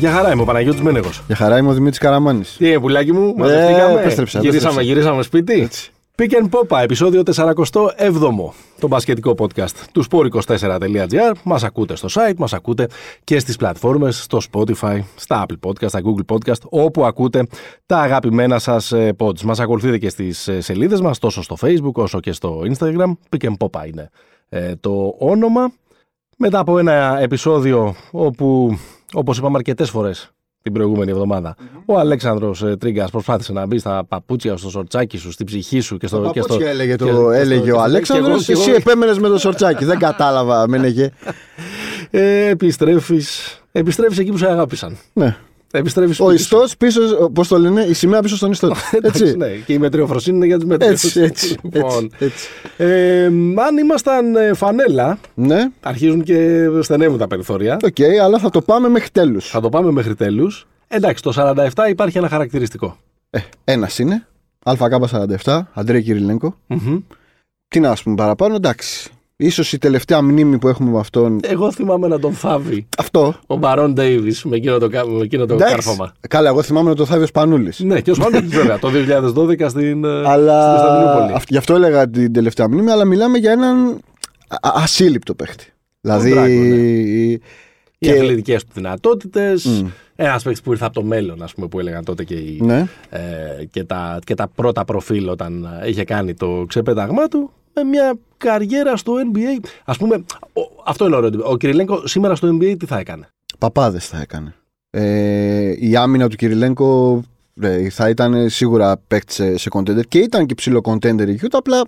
Για χαρά είμαι ο Παναγιώτης Μένεγος. Για χαρά είμαι ο Δημήτρης Καραμάνης. Τι είναι, πουλάκι μου, Ε, μαζευτήκαμε. επέστρεψα, Γυρίσαμε, επέστρεψα. γυρίσαμε σπίτι. Έτσι. Pick and Popa, επεισόδιο 47ο, το μπασκετικό podcast του sport24.gr. Μας ακούτε στο site, μας ακούτε και στις πλατφόρμες, στο Spotify, στα Apple Podcast, στα Google Podcast, όπου ακούτε τα αγαπημένα σας ε, pods. Μας ακολουθείτε και στις ε, σελίδες μας, τόσο στο Facebook όσο και στο Instagram. Pick and Popa είναι ε, το όνομα. Μετά από ένα επεισόδιο όπου, όπως είπαμε αρκετές φορές την προηγούμενη εβδομάδα, ο Αλέξανδρος ε, Τρίγκας προσπάθησε να μπει στα παπούτσια, στο σορτσάκι σου, στην ψυχή σου και στο... Το και στο παπούτσια έλεγε, και- το, και στο- έλεγε και ο στο- Αλέξανδρος και και εγώ- εσύ και εγώ- επέμενες με το σορτσάκι. Δεν κατάλαβα, με έλεγε. Ε, επιστρέφεις, επιστρέφεις εκεί που σε αγάπησαν. Ναι. Επιστρέφεις Ο σπίτι σου. ιστός πίσω, πώς το λένε, η σημαία πίσω στον ιστό. Έτσι. Ναι, και η μετριοφροσύνη είναι για τους μετριούς. Έτσι, έτσι. Λοιπόν, έτσι, έτσι. ε, αν ήμασταν ε, φανέλα, Ναι, αρχίζουν και στενεύουν τα περιθώρια. οκ, αλλά θα το πάμε μέχρι τέλους. Θα το πάμε μέχρι τέλους. Εντάξει, το 47 υπάρχει ένα χαρακτηριστικό. Ένας είναι. ΑΚ47, Αντρέα Κιριλένκο. Μμμ. Τι να α πούμε παραπάνω, εντάξει. Ίσως η τελευταία μνήμη που έχουμε με αυτόν. Εγώ θυμάμαι να τον θάβει Αυτό. ο Μπάρον Ντέιβις με εκείνο το, κα- με εκείνο το Εντάξει. κάρφωμα. Καλά, εγώ θυμάμαι να τον θάβει ο Σπανούλης. Ναι, και ο Σπανούλης βέβαια το 2012 στην, ε, Αλλά στην Κωνσταντινούπολη. αυ- γι' αυτό έλεγα την τελευταία μνήμη, αλλά μιλάμε για έναν α- α- ασύλληπτο παίχτη. Δηλαδή. Ντράγκο, ναι. η- Οι και- αθλητικές του δυνατότητες. Μμ. Ένας παίκτης που ήρθε από το μέλλον, ας πούμε, που έλεγαν τότε και, οι, Ναι. ε, και, τα, και τα πρώτα προφίλ όταν ε, είχε κάνει το ξεπέταγμά του. Με μια καριέρα στο NBA. Α πούμε, ο- αυτό είναι ωραίο. Ο Κυριλέγκο σήμερα στο NBA τι θα έκανε; Παπάδες θα έκανε. Ε, η άμυνα του Κυριλέγκο ε, θα ήταν σίγουρα παίκτης σε, σε contender και ήταν και ψηλό contender η Utah, απλά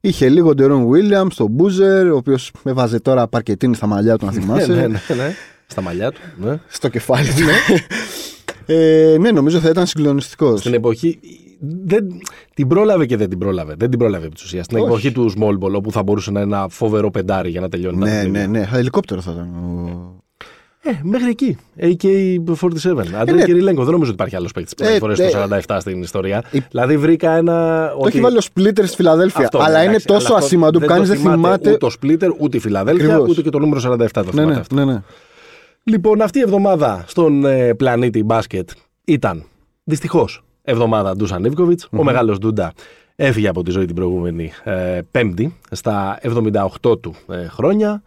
είχε λίγο Ντερόν Williams, τον Μπούζερ, ο οποίος με βάζε τώρα παρκετίνη στα μαλλιά του, να θυμάσαι. ναι, ναι, ναι. Στα μαλλιά του. Ναι. Στο κεφάλι του. ε, ναι, νομίζω θα ήταν συγκλονιστικός. Στην εποχή. Δεν, την πρόλαβε και δεν την πρόλαβε. Δεν την πρόλαβε επί της ουσίας. Στην Όχι. εποχή του small ball, όπου θα μπορούσε να είναι ένα φοβερό πεντάρι για να τελειώνει. τα Ναι, παιχνίδια. ναι, ναι. Ελικόπτερο θα ήταν. ο- Ε, μέχρι εκεί. AK-47. Αντρέ ναι. Κυριλέγκο. Δεν νομίζω ότι υπάρχει άλλος παίκτης που Ε, έχει φορέσει ε, το 47 στην ιστορία. η- Δηλαδή βρήκα ένα. Το έχει βάλει ο Splitter στη Φιλαδέλφια. Αυτό, αλλά ναι, είναι εντάξει, τόσο αλλά αυτό ασήμαντο που δεν κάνεις το δεν θυμάται θυμάται. Ούτε το Splitter, ούτε η Φιλαδέλφια, Ακριβώς. ούτε και το νούμερο 47 το Ναι, θυμάται ναι, αυτό. ναι, ναι. Λοιπόν, αυτή η εβδομάδα στον ε, πλανήτη μπάσκετ ήταν δυστυχώς εβδομάδα Ντούσαν Ιβκοβιτ. Ο μεγάλος Ντούντα έφυγε από τη ζωή την προηγούμενη ε, Πέμπτη στα 78 του ε, χρόνια.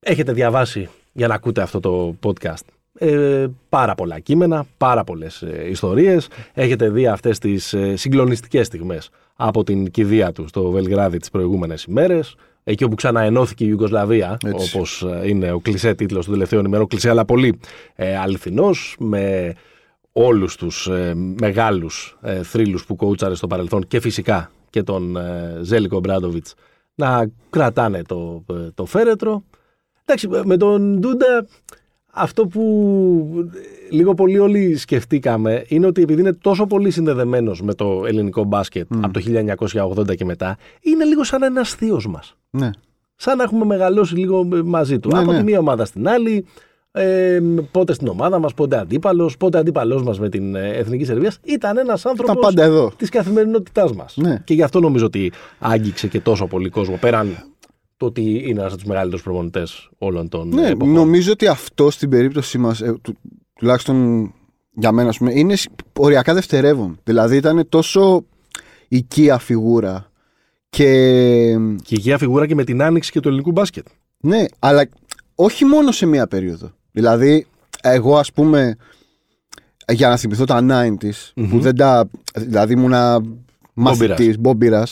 Έχετε διαβάσει για να ακούτε αυτό το podcast ε, πάρα πολλά κείμενα, πάρα πολλές ε, ιστορίες. Έχετε δει αυτές τις ε, συγκλονιστικές στιγμές από την κηδεία του στο Βελγράδι τις προηγούμενες ημέρες. Εκεί όπου ξαναενώθηκε η Ιουγκοσλαβία, Έτσι. όπως ε, είναι ο κλισέ τίτλος του τελευταίου ημερών, κλισέ αλλά πολύ ε, αληθινός, με όλους τους ε, μεγάλους ε, θρύλους που κοούτσαρε στο παρελθόν και φυσικά και τον ε, Ζέλικο Μπράντοβιτς να κρατάνε το, ε, το φέρετρο. Εντάξει, με τον Ντούντα αυτό που ε, λίγο πολύ όλοι σκεφτήκαμε είναι ότι επειδή είναι τόσο πολύ συνδεδεμένος με το ελληνικό μπάσκετ από το 1980 και μετά, είναι λίγο σαν ένας θείος μας. ναι. Σαν να έχουμε μεγαλώσει λίγο μαζί του. Ναι, από ναι. τη μία ομάδα στην άλλη, ε, πότε στην ομάδα μας, πότε αντίπαλος, πότε αντίπαλός μας με την ε, Εθνική Σερβίας. Ήταν ένας Τα άνθρωπος πάντα εδώ. της καθημερινότητάς μας. Ναι. Και γι' αυτό νομίζω ότι άγγιξε και τόσο πολύ κόσμο. Πέραν το ότι είναι ένας από τους μεγαλύτερους προπονητές όλων των Ναι, εποχών. νομίζω ότι αυτό στην περίπτωση μας, του, τουλάχιστον για μένα, ας πούμε, είναι σ- οριακά δευτερεύον. Δηλαδή ήταν τόσο οικία φιγούρα και. Και υγεία φιγούρα και με την άνοιξη και του ελληνικού μπάσκετ. Ναι, αλλά όχι μόνο σε μία περίοδο. Δηλαδή, εγώ ας πούμε, για να θυμηθώ τα 90s, που δεν τα. Δηλαδή ήμουνα μαθητής, μπόμπιρα.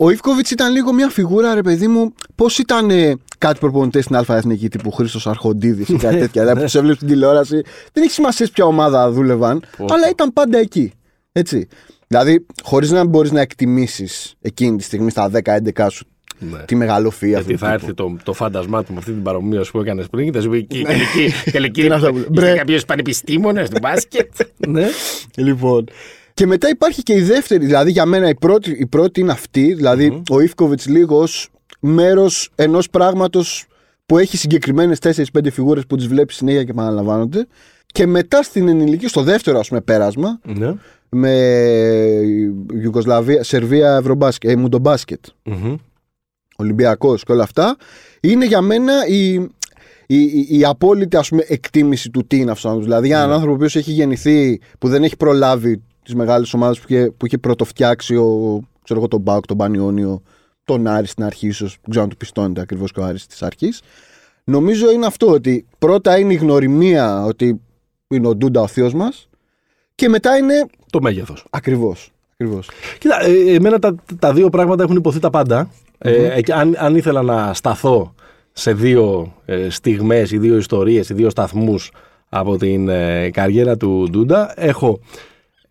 Ο Ιβκοβιτς ήταν λίγο μια φιγούρα, ρε παιδί μου, πώς ήταν ε, κάτι προπονητές στην Αλφα Εθνική τύπου Χρήστος Αρχοντίδης ή κάτι τέτοια. δηλαδή που τους έβλεπες στην τηλεόραση. Δεν έχει σημασία ποια ομάδα δούλευαν, αλλά ήταν πάντα εκεί. Έτσι. Δηλαδή, χωρίς να μπορείς να εκτιμήσεις εκείνη τη στιγμή στα 10-11 σου Ναι. τη μεγαλοφία Γιατί αυτού θα του έρθει το, το φάντασμά του με αυτή την παρομοίωση που έκανες πριν και θα σου πει: Καλή είναι αυτό που- κύριε, Μπρε. είστε κάποιο πανεπιστήμονα του μπάσκετ. Ναι. Λοιπόν. Και μετά υπάρχει και η δεύτερη, δηλαδή για μένα η πρώτη, η πρώτη είναι αυτή, δηλαδή ο Ιφκοβιτ λίγο ως μέρος ενός πράγματος που έχει συγκεκριμένες 4-5 φιγούρες που τις βλέπεις συνέχεια και επαναλαμβάνονται. Και μετά στην ενηλική, στο δεύτερο ας πούμε πέρασμα, Ναι. με Ιουγκοσλαβία, Σερβία, Ευρωμπάσκετ, ε, Μουντομπάσκετ, Μμμ. Ολυμπιακός και όλα αυτά, είναι για μένα η, η, η, η απόλυτη ας πούμε, εκτίμηση του τι είναι αυτός. Δηλαδή, για έναν άνθρωπο που έχει γεννηθεί, που δεν έχει προλάβει τις μεγάλες ομάδες που, είχε, που είχε πρωτοφτιάξει ο, ξέρω εγώ, τον Μπάουκ, τον Πανιόνιο, τον Άρης στην αρχή, ίσως δεν ξέρω αν του πιστώνεται ακριβώς και ο Άρης της αρχής. Νομίζω είναι αυτό ότι πρώτα είναι η γνωριμία ότι είναι ο Ντούντα ο θείος μας και μετά είναι. Το μέγεθος. Ακριβώς. Ακριβώς. Κοίτα, ε, εμένα τα, τα δύο πράγματα έχουν υποθεί τα πάντα. Ε, αν, αν ήθελα να σταθώ σε δύο ε, στιγμές ή δύο ιστορίες ή δύο σταθμούς από την ε, καριέρα του Ντούντα έχω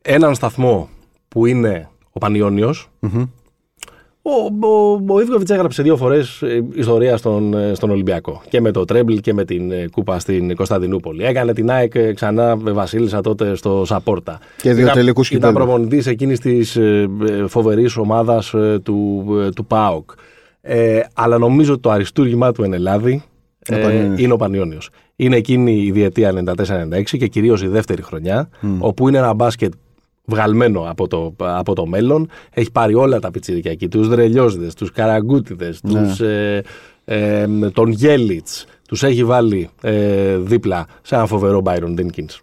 έναν σταθμό που είναι ο πανιονιος Ο, ο, ο Ιβκοβιτς έγραψε δύο φορές ε, ιστορία στον, ε, στον Ολυμπιακό και με το Τρέμπλ και με την ε, κούπα στην Κωνσταντινούπολη. Έκανε την ΑΕΚ ξανά με Βασίλισσα τότε στο Σαπόρτα. Και δύο τελικούς Ήταν προπονητής εκείνης της φοβερής ομάδας του, του ΠΑΟΚ. Ε, αλλά νομίζω ότι το αριστούργημά του εν Ελλάδη ε, είναι ο Πανιόνιος. Είναι εκείνη η διετία 94-96 και κυρίως η δεύτερη χρονιά, όπου είναι ένα μπάσκετ βγαλμένο από το, από το μέλλον. Έχει πάρει όλα τα πιτσίρικα εκεί. Τους Δρελιώζιδες, τους Καραγκούτιδες, ναι. τους, ε, ε, τον Γέλιτς. Τους έχει βάλει ε, δίπλα σε έναν φοβερό Byron Dinkins.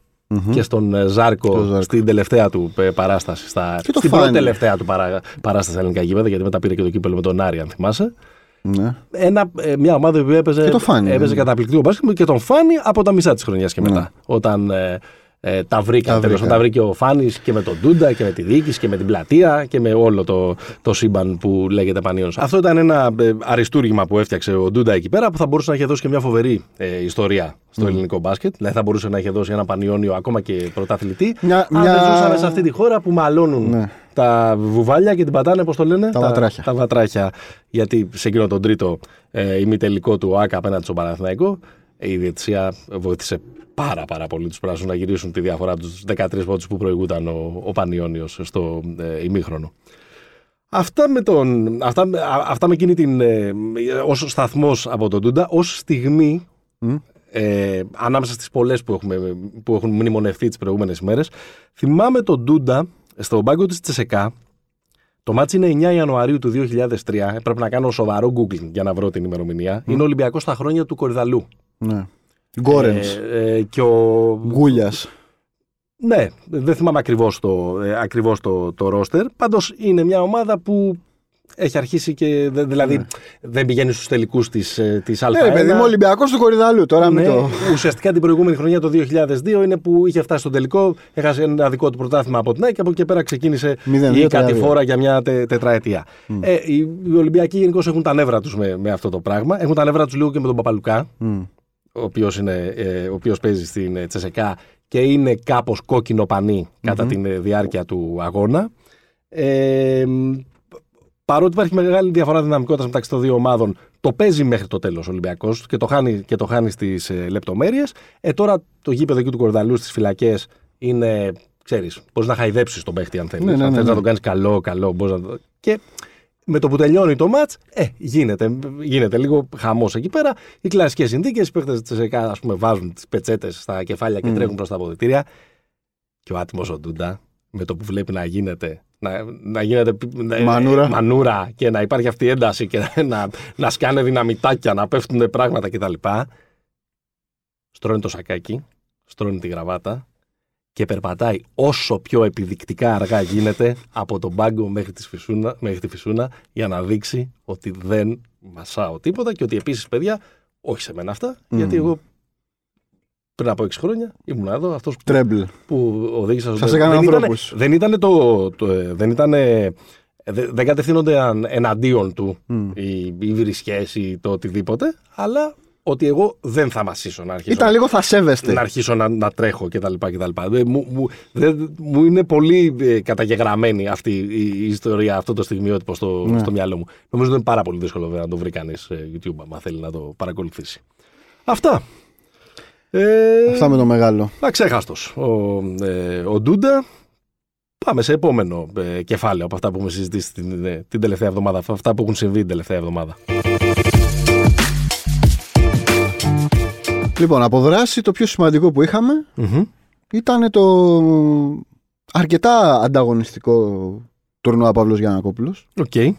Και στον ε, Ζάρκο, στην τελευταία του ε, παράσταση. Στα, στην πρώτη τελευταία του παρά, παράσταση στα ελληνικά γήπεδα, γιατί μετά πήρε και το κύπελο με τον Άρη, αν θυμάσαι. Ναι. Ένα, ε, μια ομάδα που έπαιζε, έπαιζε ναι. καταπληκτικό μπάσκετ και τον φάνη από τα μισά της χρονιάς και μετά. Ναι. Όταν ε, τα βρήκαν τέλος. Τα βρήκε ο Φάνης και με τον Ντούντα και με τη διοίκηση και με την πλατεία και με όλο το, το σύμπαν που λέγεται Πανίων. Αυτό ήταν ένα ε, αριστούργημα που έφτιαξε ο Ντούντα εκεί πέρα που θα μπορούσε να είχε δώσει και μια φοβερή ε, ιστορία στο mm. ελληνικό μπάσκετ. Δηλαδή θα μπορούσε να είχε δώσει ένα Πανιόνιο ακόμα και πρωταθλητή. Μια, αν δεν ζούσαμε σε αυτή τη χώρα που μαλώνουν ναι. τα βουβάλια και την πατάνε, πώς το λένε, τα, τα, βατράχια. τα βατράχια. Γιατί σε εκείνο τον τρίτο ε, ημιτελικό του ΑΚΑ απέναντι στον Παναθηναϊκό η διετησία βοήθησε πάρα πάρα πολύ τους πράσινους να γυρίσουν τη διαφορά από τους 13 βότου που προηγούταν ο, ο Πανιόνιος στο ε, ημίχρονο. Αυτά με, τον, αυτά, αυτά με εκείνη την. Ε, ως σταθμός από τον Τούντα, ως στιγμή. Ε, ανάμεσα στις πολλές που, που έχουν μνημονευτεί τις προηγούμενες ημέρες θυμάμαι τον Τούντα στον πάγκο της ΤΣΣΚΑ το ματς είναι 9 Ιανουαρίου του 2003 έπρεπε να κάνω σοβαρό googling για να βρω την ημερομηνία είναι ο Ολυμπιακός στα χρόνια του Κορυδαλλού ναι. Γκόρενς. Ε, ε, και ο. Γκούλια. Ναι, δεν θυμάμαι ακριβώς το, ε, ακριβώς το, το ρόστερ. Πάντως είναι μια ομάδα που έχει αρχίσει και. Δηλαδή ναι. δεν πηγαίνει στους τελικούς της της Α1. Ναι, παιδί μου, Ολυμπιακός του Κορυδαλλού τώρα ναι, με το. Ουσιαστικά την προηγούμενη χρονιά το 2002 είναι που είχε φτάσει στο τελικό, έχασε ένα δικό του πρωτάθλημα από την ΑΕΚ και από εκεί πέρα ξεκίνησε η κατηφόρα για μια τε, τετραετία. Mm. Ε, οι, οι Ολυμπιακοί γενικώς έχουν τα νεύρα τους με, με αυτό το πράγμα. Έχουν τα νεύρα τους λίγο και με τον Παπαλουκά. Mm ο οποίος, είναι, ε, ο οποίος παίζει στην ε, Τσεσεκά και είναι κάπως κόκκινο κατά την ε, διάρκεια του αγώνα. Ε, παρότι υπάρχει μεγάλη διαφορά δυναμικότητας μεταξύ των δύο ομάδων, το παίζει μέχρι το τέλος ο Ολυμπιακός και το χάνει, και το χάνει στις ε, λεπτομέρειες. Ε, τώρα το γήπεδο εκεί του Κορδαλού στις φυλακές είναι. Ξέρεις, μπορείς να χαϊδέψεις τον παίχτη αν θέλεις. Ναι, ναι, αν ναι, θέλει να τον κάνεις καλό, καλό. Μπορείς να... Και με το που τελειώνει το ματ, ε, γίνεται, γίνεται λίγο χαμός εκεί πέρα. Οι κλασικές συνθήκες, οι παίχτε της ας πούμε, βάζουν τις πετσέτες στα κεφάλια και mm. τρέχουν προς τα αποδητήρια. Και ο άτιμος ο Ντούντα, με το που βλέπει να γίνεται να, να γίνεται μανούρα. μανούρα και να υπάρχει αυτή η ένταση και να, να σκάνε δυναμητάκια, να πέφτουν πράγματα κτλ. Στρώνει το σακάκι, στρώνει τη γραβάτα και περπατάει όσο πιο επιδεικτικά αργά γίνεται από τον πάγκο μέχρι τη, φυσούνα, μέχρι τη φυσούνα για να δείξει ότι δεν μασάω τίποτα και ότι επίσης παιδιά, όχι σε μένα αυτά, γιατί εγώ πριν από 6 χρόνια ήμουν εδώ, αυτός που, που οδήγησα Σας έκανε δεν, δεν ήταν το, το, ε, δεν ήταν δεν κατευθύνονται εναντίον του mm. οι, οι ή το οτιδήποτε, αλλά ότι εγώ δεν θα μασίσω να αρχίσω. Ήταν λίγο θα σέβεστε. Να αρχίσω να, να τρέχω κτλ. κτλ. Μου, μου, μου είναι πολύ ε, καταγεγραμμένη αυτή η, η ιστορία, αυτό το στιγμιότυπο στο, ναι. στο μυαλό μου. Νομίζω ότι είναι πάρα πολύ δύσκολο να το βρει κανείς ε, YouTube, αν θέλει να το παρακολουθήσει. Αυτά. Ε, Αυτά με το μεγάλο. Αξέχαστο. Ο, ε, ο Ντούντα. Πάμε σε επόμενο ε, κεφάλαιο από αυτά που έχουμε συζητήσει την, ε, την τελευταία εβδομάδα. Αυτά που έχουν συμβεί την τελευταία εβδομάδα. Λοιπόν, από δράση το πιο σημαντικό που ειχαμε ήταν το αρκετά ανταγωνιστικό τουρνουά Παύλος Γιαννακόπουλος. OK. Okay.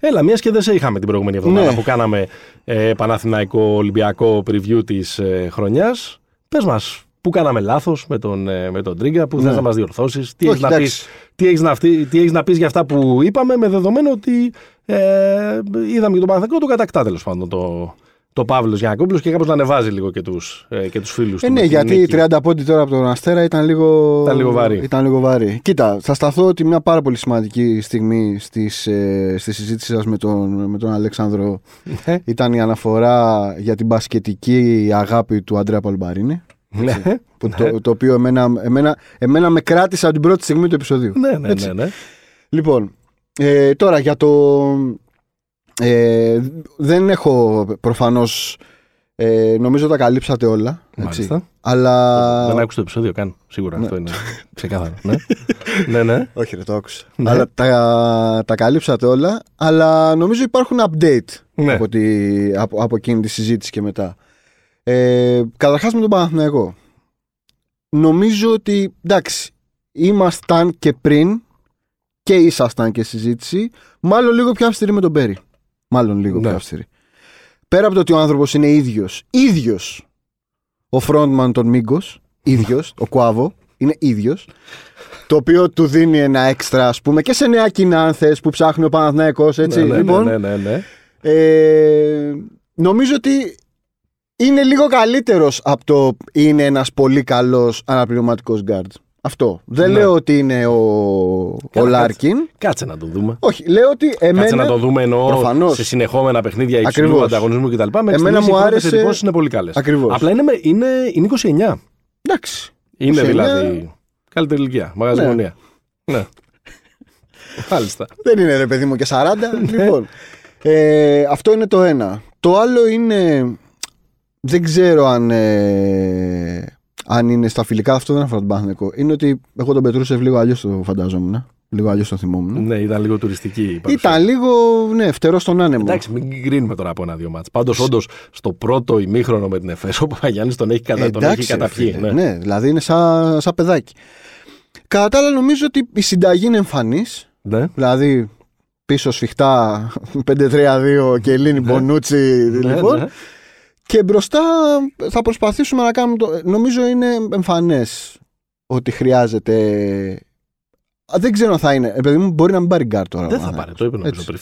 Έλα, μιας και δεν σε είχαμε την προηγούμενη εβδομάδα ναι. που κάναμε ε, Παναθηναϊκό Ολυμπιακό preview της ε, χρονιάς. Πες μας, πού κάναμε λάθος με τον, ε, με τον Τρίγκα, που ναι. θες να μας διορθώσεις, τι έχεις να, πεις, τι έχεις να, τι έχεις να πεις για αυτά που είπαμε, με δεδομένο ότι ε, είδαμε και τον Παναθηναϊκό, το κατακτά τέλος πάντων το, το Παύλος Γιανακόπουλο και κάπως να ανεβάζει λίγο και τους ε, και τους φίλους ε, του. Ναι, γιατί οι 30 πόντι τώρα από τον Αστέρα ήταν λίγο, ήταν λίγο, βαρύ. ήταν λίγο βαρύ. Κοίτα, θα σταθώ ότι μια πάρα πολύ σημαντική στιγμή στις, ε, στη συζήτηση σας με τον, με τον Αλέξανδρο ναι. ήταν η αναφορά για την μπασκετική αγάπη του Αντρέα Παλμπαρίνη. Ναι. Που το, ναι. το, οποίο εμένα, εμένα, εμένα με κράτησε από την πρώτη στιγμή του επεισοδίου. Ναι, ναι, ναι, ναι. Λοιπόν, ε, τώρα για το, ε, δεν έχω προφανώς ε, νομίζω τα καλύψατε όλα. Έτσι. Αλλά... Δεν άκουσα το επεισόδιο καν. Σίγουρα ναι. αυτό είναι ξεκάθαρο. ναι. ναι, ναι. Όχι, ρε, το άκουσα. Ναι. Αλλά τα, τα καλύψατε όλα. Αλλά νομίζω υπάρχουν update ναι. από, τη, από, από εκείνη τη συζήτηση και μετά. Ε, Καταρχάς με τον Παναθηναϊκό. Νομίζω ότι εντάξει, ήμασταν και πριν και ήσασταν και συζήτηση, μάλλον λίγο πιο αυστηρή με τον Πέρι. Μάλλον λίγο ναι. πιο αυστηρή. Πέρα από το ότι ο άνθρωπος είναι ίδιος, ίδιος ο frontman των Μίγκος, ίδιος, ο Κουάβο, είναι ίδιος. Το οποίο του δίνει ένα έξτρα, ας πούμε, και σε νέα κοινά, που ψάχνει ο Παναθηναϊκός, έτσι. Ναι, ναι, λοιπόν, ναι, ναι, ναι, Ε, νομίζω ότι είναι λίγο καλύτερος από το είναι ένας πολύ καλός αναπληρωματικός γκαρντ. Αυτό. Δεν ναι. λέω ότι είναι ο, ο Λάρκιν. Κάτσε να το δούμε. Όχι, λέω ότι εμένα. Κάτσε να το δούμε ενώ προφανώς. σε συνεχόμενα παιχνίδια υψηλού ανταγωνισμού κτλ. Με εμένα μου άρεσε. Οι είναι πολύ καλές. Ακριβώς. Απλά είναι, είναι, είναι 29. Εντάξει. Είναι 29... δηλαδή. Καλύτερη ηλικία. Μαγαζιμονία. Ναι. ναι. Μάλιστα. Δεν είναι ρε παιδί μου και 40. λοιπόν. Ε, αυτό είναι το ένα. Το άλλο είναι. Δεν ξέρω αν. Ε, αν είναι στα φιλικά, αυτό δεν αφορά τον Παναθηναϊκό. Είναι ότι εγώ τον Πετρούσεφ λίγο αλλιώς το φαντάζομαι. Λίγο αλλιώς το θυμόμουν. Ναι, ήταν λίγο τουριστική. Η ήταν λίγο ναι, φτερό στον άνεμο. Εντάξει, μην κρίνουμε τώρα από ένα-δύο μάτς. Πάντως, όντως, στο πρώτο ημίχρονο με την Εφέσο, ο Παπαγιάννης τον έχει, κατα... τον έχει καταπιεί. Ναι. ναι. δηλαδή είναι σαν, σαν παιδάκι. Κατά τα άλλα, νομίζω ότι η συνταγή είναι εμφανής. Ναι. Δηλαδή, πίσω σφιχτά 5-3-2 και Κιελίνι ναι. Μπονούτσι. Ναι, λοιπόν. Ναι. Και μπροστά θα προσπαθήσουμε να κάνουμε το. Νομίζω είναι εμφανές ότι χρειάζεται. Δεν ξέρω αν θα είναι. Επειδή μου μπορεί να μην πάρει γκαρντ τώρα. Δεν θα πάρει, το είπε νομίζω ο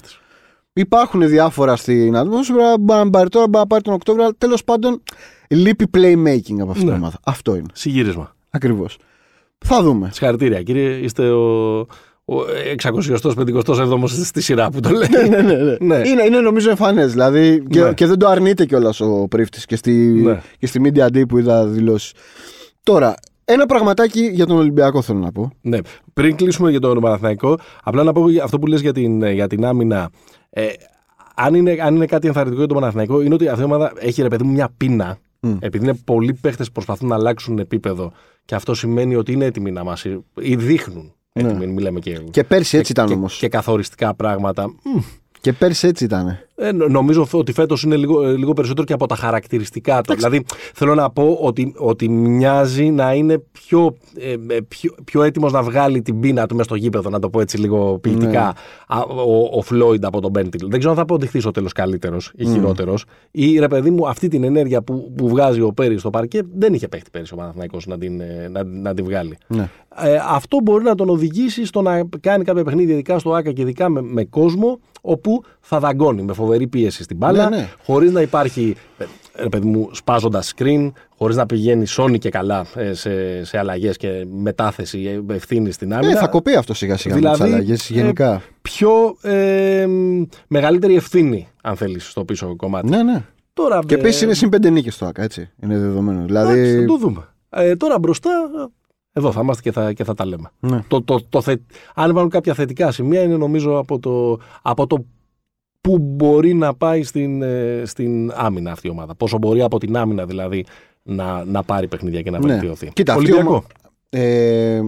Υπάρχουν διάφορα στην ατμόσφαιρα. Μπορεί να πάρει τώρα, μπορεί να πάρει τον Οκτώβριο. Τέλος πάντων, λείπει playmaking από αυτή ναι. ομάδα. Αυτό είναι. Συγύρισμα. Ακριβώς. Θα δούμε. Συγχαρητήρια, κύριε. Είστε ο ο 657ο στη σειρά που το λέει. ναι, ναι, ναι. ναι. ναι. Είναι, είναι νομίζω εμφανές. Δηλαδή και, ναι. και δεν το αρνείται κιόλας ο πρίφτης και, στη, ναι. και στη Media Day που είδα δηλώσεις. Τώρα, ένα πραγματάκι για τον Ολυμπιακό θέλω να πω. Ναι. Πριν κλείσουμε για τον Παναθηναϊκό, απλά να πω αυτό που λες για την, για την άμυνα. Ε, αν, είναι, αν είναι κάτι ενθαρρυντικό για τον Παναθηναϊκό, είναι ότι αυτή η ομάδα έχει ρε παιδί μου μια πείνα. Mm. Επειδή είναι πολλοί παίχτε που προσπαθούν να αλλάξουν επίπεδο. Και αυτό σημαίνει ότι είναι έτοιμοι να μας. ή δείχνουν ναι. Μιλάμε και, και πέρσι έτσι ήταν όμως. Και καθοριστικά πράγματα. Και πέρσι έτσι ήταν. Ε, νομίζω ότι φέτος είναι λίγο, ε, λίγο περισσότερο και από τα χαρακτηριστικά του. Δηλαδή, θέλω να πω ότι, ότι μοιάζει να είναι πιο, ε, ε πιο, πιο έτοιμος να βγάλει την πείνα του μέσα στο γήπεδο, να το πω έτσι λίγο ποιητικά, ναι. ο, ο Φλόιντ από τον Μπέντιλ. Δεν ξέρω αν θα αποδειχθείς στο τέλος καλύτερος ή mm. χειρότερος. Ή ρε παιδί μου, αυτή την ενέργεια που, που βγάζει ο Πέρι στο παρκέ δεν είχε παίχτη πέρυσι ο Παναθυναϊκό να, την, ε, να, να την βγάλει. Ναι. Ε, αυτό μπορεί να τον οδηγήσει στο να κάνει κάποια παιχνίδια, ειδικά στο ΑΚΑ και ειδικά με, με κόσμο, όπου θα δαγκώνει με φοβερή πίεση στην μπάλα, ναι, ναι. χωρίς να υπάρχει ρε παιδί μου, σπάζοντας screen, χωρίς να πηγαίνει σόνι και καλά ε, σε, σε αλλαγές και μετάθεση ε, ευθύνη στην άμυνα. Ναι, θα κοπεί αυτό σιγά σιγά δηλαδή, με τις αλλαγές γενικά. Ε, πιο ε, μεγαλύτερη ευθύνη, αν θέλεις, στο πίσω κομμάτι. Ναι, ναι. Τώρα, και επίσης είναι συν πέντε νίκες το ΑΚΑ, έτσι. Είναι δεδομένο. Δηλαδή... θα το δούμε. Ε, τώρα μπροστά, εδώ θα είμαστε και θα, και θα τα λέμε. Ναι. Το, το, το, θε... Αν υπάρχουν κάποια θετικά σημεία, είναι νομίζω από το, από το που μπορεί να πάει στην, ε, στην άμυνα αυτή η ομάδα. Πόσο μπορεί από την άμυνα δηλαδή να, να πάρει παιχνίδια και να ναι. βελτιωθεί. Κοίτα, Ολυμπιακό. Ε,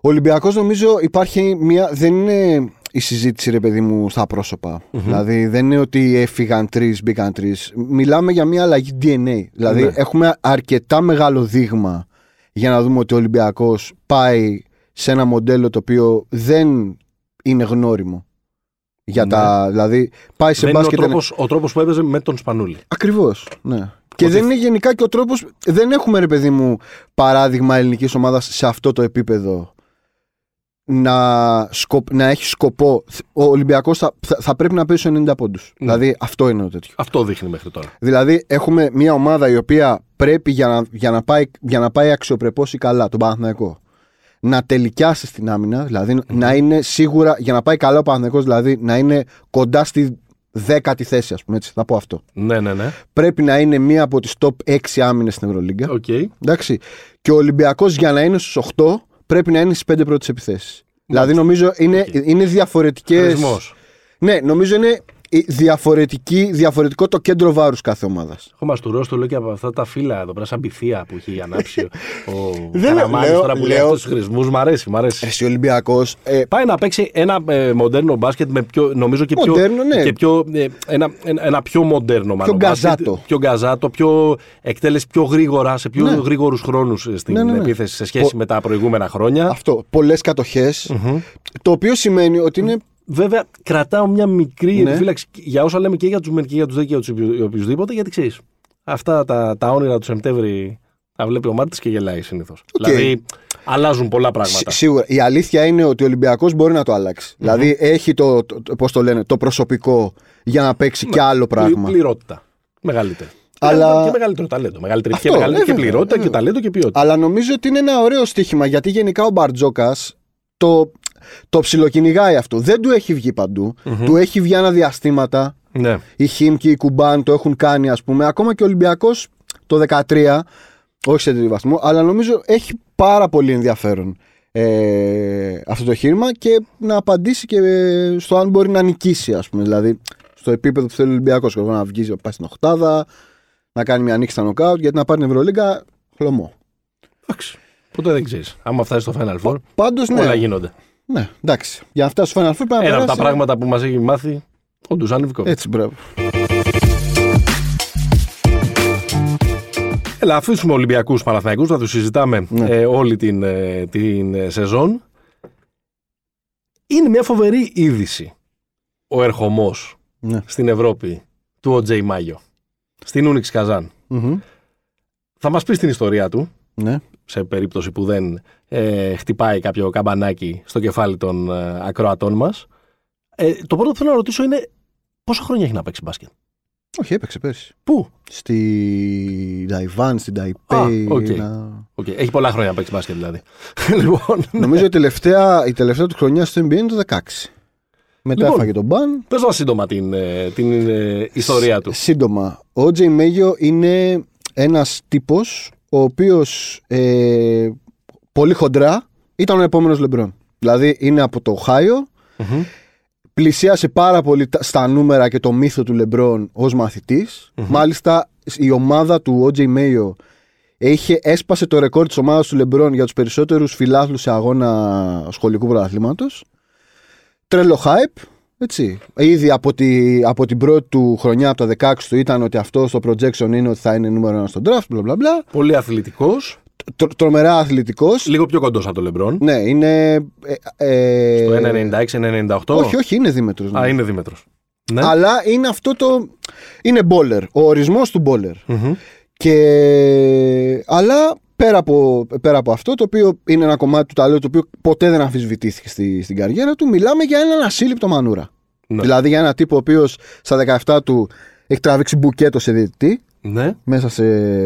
Ολυμπιακός νομίζω υπάρχει μια. Δεν είναι η συζήτηση, ρε παιδί μου, στα προσωπα Δηλαδή δεν είναι ότι έφυγαν τρεις, μπήκαν τρεις. Μιλάμε για μια αλλαγή DNA. Δηλαδή ναι. έχουμε αρκετά μεγάλο δείγμα για να δούμε ότι ο Ολυμπιακός πάει σε ένα μοντέλο το οποίο δεν είναι γνώριμο Για Ναι. τα, δηλαδή, πάει σε Δεν είναι ο μπάσκετ. τρόπος, ο τρόπος που έπαιζε με τον Σπανούλη. Ακριβώς. Ναι. Και Ότι- δεν είναι γενικά και ο τρόπο. Δεν έχουμε, ρε παιδί μου, παράδειγμα ελληνικής ομάδας σε αυτό το επίπεδο να, σκοπ, να έχει σκοπό. Ο Ολυμπιακός θα, θα, θα πρέπει να παίζει στους 90 πόντους. Ναι. Δηλαδή, αυτό είναι το τέτοιο. Αυτό δείχνει μέχρι τώρα. Δηλαδή, έχουμε μια ομάδα η οποία πρέπει για να, για να πάει, για να πάει αξιοπρεπώς ή καλά, τον Παναθηναϊκό, να τελικιάσεις στην άμυνα, δηλαδή να είναι σίγουρα, για να πάει καλά ο Παναθηναϊκός, δηλαδή να είναι κοντά στη δέκατη θέση, ας πούμε έτσι, θα πω αυτό. Ναι, ναι, ναι. Πρέπει να είναι μία από τις top 6 άμυνες στην Ευρωλίγκα. Οκ. Εντάξει. Και ο Ολυμπιακός για να είναι στους 8 πρέπει να είναι στις 5 πρώτες επιθέσεις. Δηλαδή νομίζω είναι, Οκ. είναι διαφορετικές. Χρησμός. Ναι, νομίζω είναι η διαφορετική, διαφορετικό το κέντρο βάρους κάθε ομάδας. Έχω μαστουρώσει το λέω και από αυτά τα φύλλα εδώ πέρα, σαν Πυθία που έχει ανάψει ο, ο Δεν Καραμάνης λέω- τώρα που λέει λέω- αυτούς τους χρησμούς. Μ' αρέσει, μ' αρέσει. Εσύ Ολυμπιακός. Ε, Πάει να παίξει ένα ε, μοντέρνο μπάσκετ με πιο, νομίζω και πιο, Μοντέρνο, ναι. και πιο ε, ένα, ένα, ένα πιο μοντέρνο μάλλον γκαζάτο. μπάσκετ, πιο γκαζάτο, πιο εκτέλεση πιο γρήγορα, σε πιο Ναι. γρήγορους χρόνους ε, στην Ναι, ναι, ναι. επίθεση σε σχέση Πο- με τα προηγούμενα χρόνια. αυτό. Πολλές Το οποίο σημαίνει ότι είναι. Βέβαια, κρατάω μια μικρή Ναι. επιφύλαξη για όσα λέμε και για τους μεν και για τους δε και για τους οποιουσδήποτε, γιατί ξέρεις. Αυτά τα, τα όνειρα του Σεπτέμβρη τα βλέπει ο Μάρτης και γελάει συνήθως. Δηλαδή, αλλάζουν πολλά πράγματα. Σι- Σίγουρα. Η αλήθεια είναι ότι ο Ολυμπιακός μπορεί να το αλλαξει Δηλαδή έχει το, το, το, πώς το, λένε, το προσωπικό για να παίξει και άλλο πράγμα. Πλη- Πληρότητα. Μεγαλύτερη. Αλλά- Και μεγαλύτερο ταλέντο. Μεγαλύτερη Αυτό, και, μεγαλύτερη ε, και βέβαια, πληρότητα ε, και βέβαια. ταλέντο και ποιότητα. Αλλά νομίζω ότι είναι ένα ωραίο στοίχημα γιατί γενικά ο Μπαρτζόκας το, το ψιλοκυνηγάει αυτό. Δεν του έχει βγει παντού. Του έχει βγει ένα διαστήματα. Ναι. Οι Χιμ και οι Κουμπάν το έχουν κάνει, ας πούμε. Ακόμα και ο Ολυμπιακός το 13, όχι σε τέτοιο βαθμό, αλλά νομίζω έχει πάρα πολύ ενδιαφέρον ε, αυτό το εγχείρημα και να απαντήσει και ε, στο αν μπορεί να νικήσει, ας πούμε. Δηλαδή, στο επίπεδο που θέλει ο Ολυμπιακός. Να βγει, να πάει στην Οχτάδα, να κάνει μια νίκη στα νοκάουτ, γιατί να πάρει την Ευρωλίγκα, χλωμό. Εντάξει. Ποτέ δεν ξέρεις. Άμα φτάσει στο Final Four, Πάντως, ναι. όλα γίνονται. Ναι, εντάξει. Για να φτάσει στο Final Four πρέπει να Ένα από τα περάσει- πράγματα που μας έχει μάθει ο Ντουζάν Ιβκόβιτ. Έτσι, μπράβο. Έλα, αφήσουμε Ολυμπιακούς Παναθηναϊκούς, θα τους συζητάμε Ναι. ε, όλη την, ε, την ε, σεζόν. Είναι μια φοβερή είδηση ο ερχομός Ναι. στην Ευρώπη του Οτζέι Μάγιο. Στην Ούνιξ Καζάν. Μμμ. Θα Θα μας πεις την ιστορία του, Ναι. Σε περίπτωση που δεν ε, χτυπάει κάποιο καμπανάκι στο κεφάλι των ε, ακροατών μας. Ε, το πρώτο που θέλω να ρωτήσω είναι πόσα χρόνια έχει να παίξει μπάσκετ; Όχι, έπαιξε πέρσι. Πού; Στη Ταϊβάν, στην Ταϊπέη. οκ. να- Okay. Έχει πολλά χρόνια να παίξει μπάσκετ δηλαδή. λοιπόν, Νομίζω η τελευταία, η τελευταία του χρονιά στο NBA είναι το 16. Μετά Λοιπόν. έφαγε τον ban. πες μας σύντομα την, ε, την ε, ιστορία του. Σύντομα. Ο Τζέι Μέγιο είναι ένας τύπος ο οποίος ε, πολύ χοντρά ήταν ο επόμενος Λεμπρόν. Δηλαδή είναι από το Οχάιο, Μμμ. πλησίασε πάρα πολύ τα- στα νούμερα και το μύθο του Λεμπρόν ως μαθητης Μάλιστα η ομάδα του OJ Mayo είχε, έσπασε το ρεκόρ της ομάδας του Λεμπρόν για τους περισσότερους φιλάθλους σε αγώνα σχολικού πρωταθλήματος. Τρελό hype, έτσι. Ήδη από, τη, από την πρώτη του χρονιά, από το 16 του, ήταν ότι αυτός στο projection είναι ότι θα είναι νούμερο ένα στο draft, μπλα μπλα μπλα. Πολύ αθλητικός, Τρο- τρομερά αθλητικός. λίγο πιο κοντός από τον Λεμπρόν. Ναι, είναι... Ε, ε, Το 1,96-1,98. όχι, όχι, είναι δίμετρος. ναι. Α, είναι δίμετρος. Ναι. Αλλά είναι αυτό το... Είναι μπόλερ. Ο ορισμός του μπόλερ. Μμμ. Και... Αλλά πέρα από, πέρα από αυτό, το οποίο είναι ένα κομμάτι του ταλέντου το οποίο ποτέ δεν αμφισβητήθηκε στη, στην καριέρα του, μιλάμε για έναν ασύλληπτο μανούρα. Ναι. Δηλαδή για ένα τύπο ο οποίος στα 17 του έχει τραβήξει μπουκέτο σε διαιτητή ναι. μέσα σε,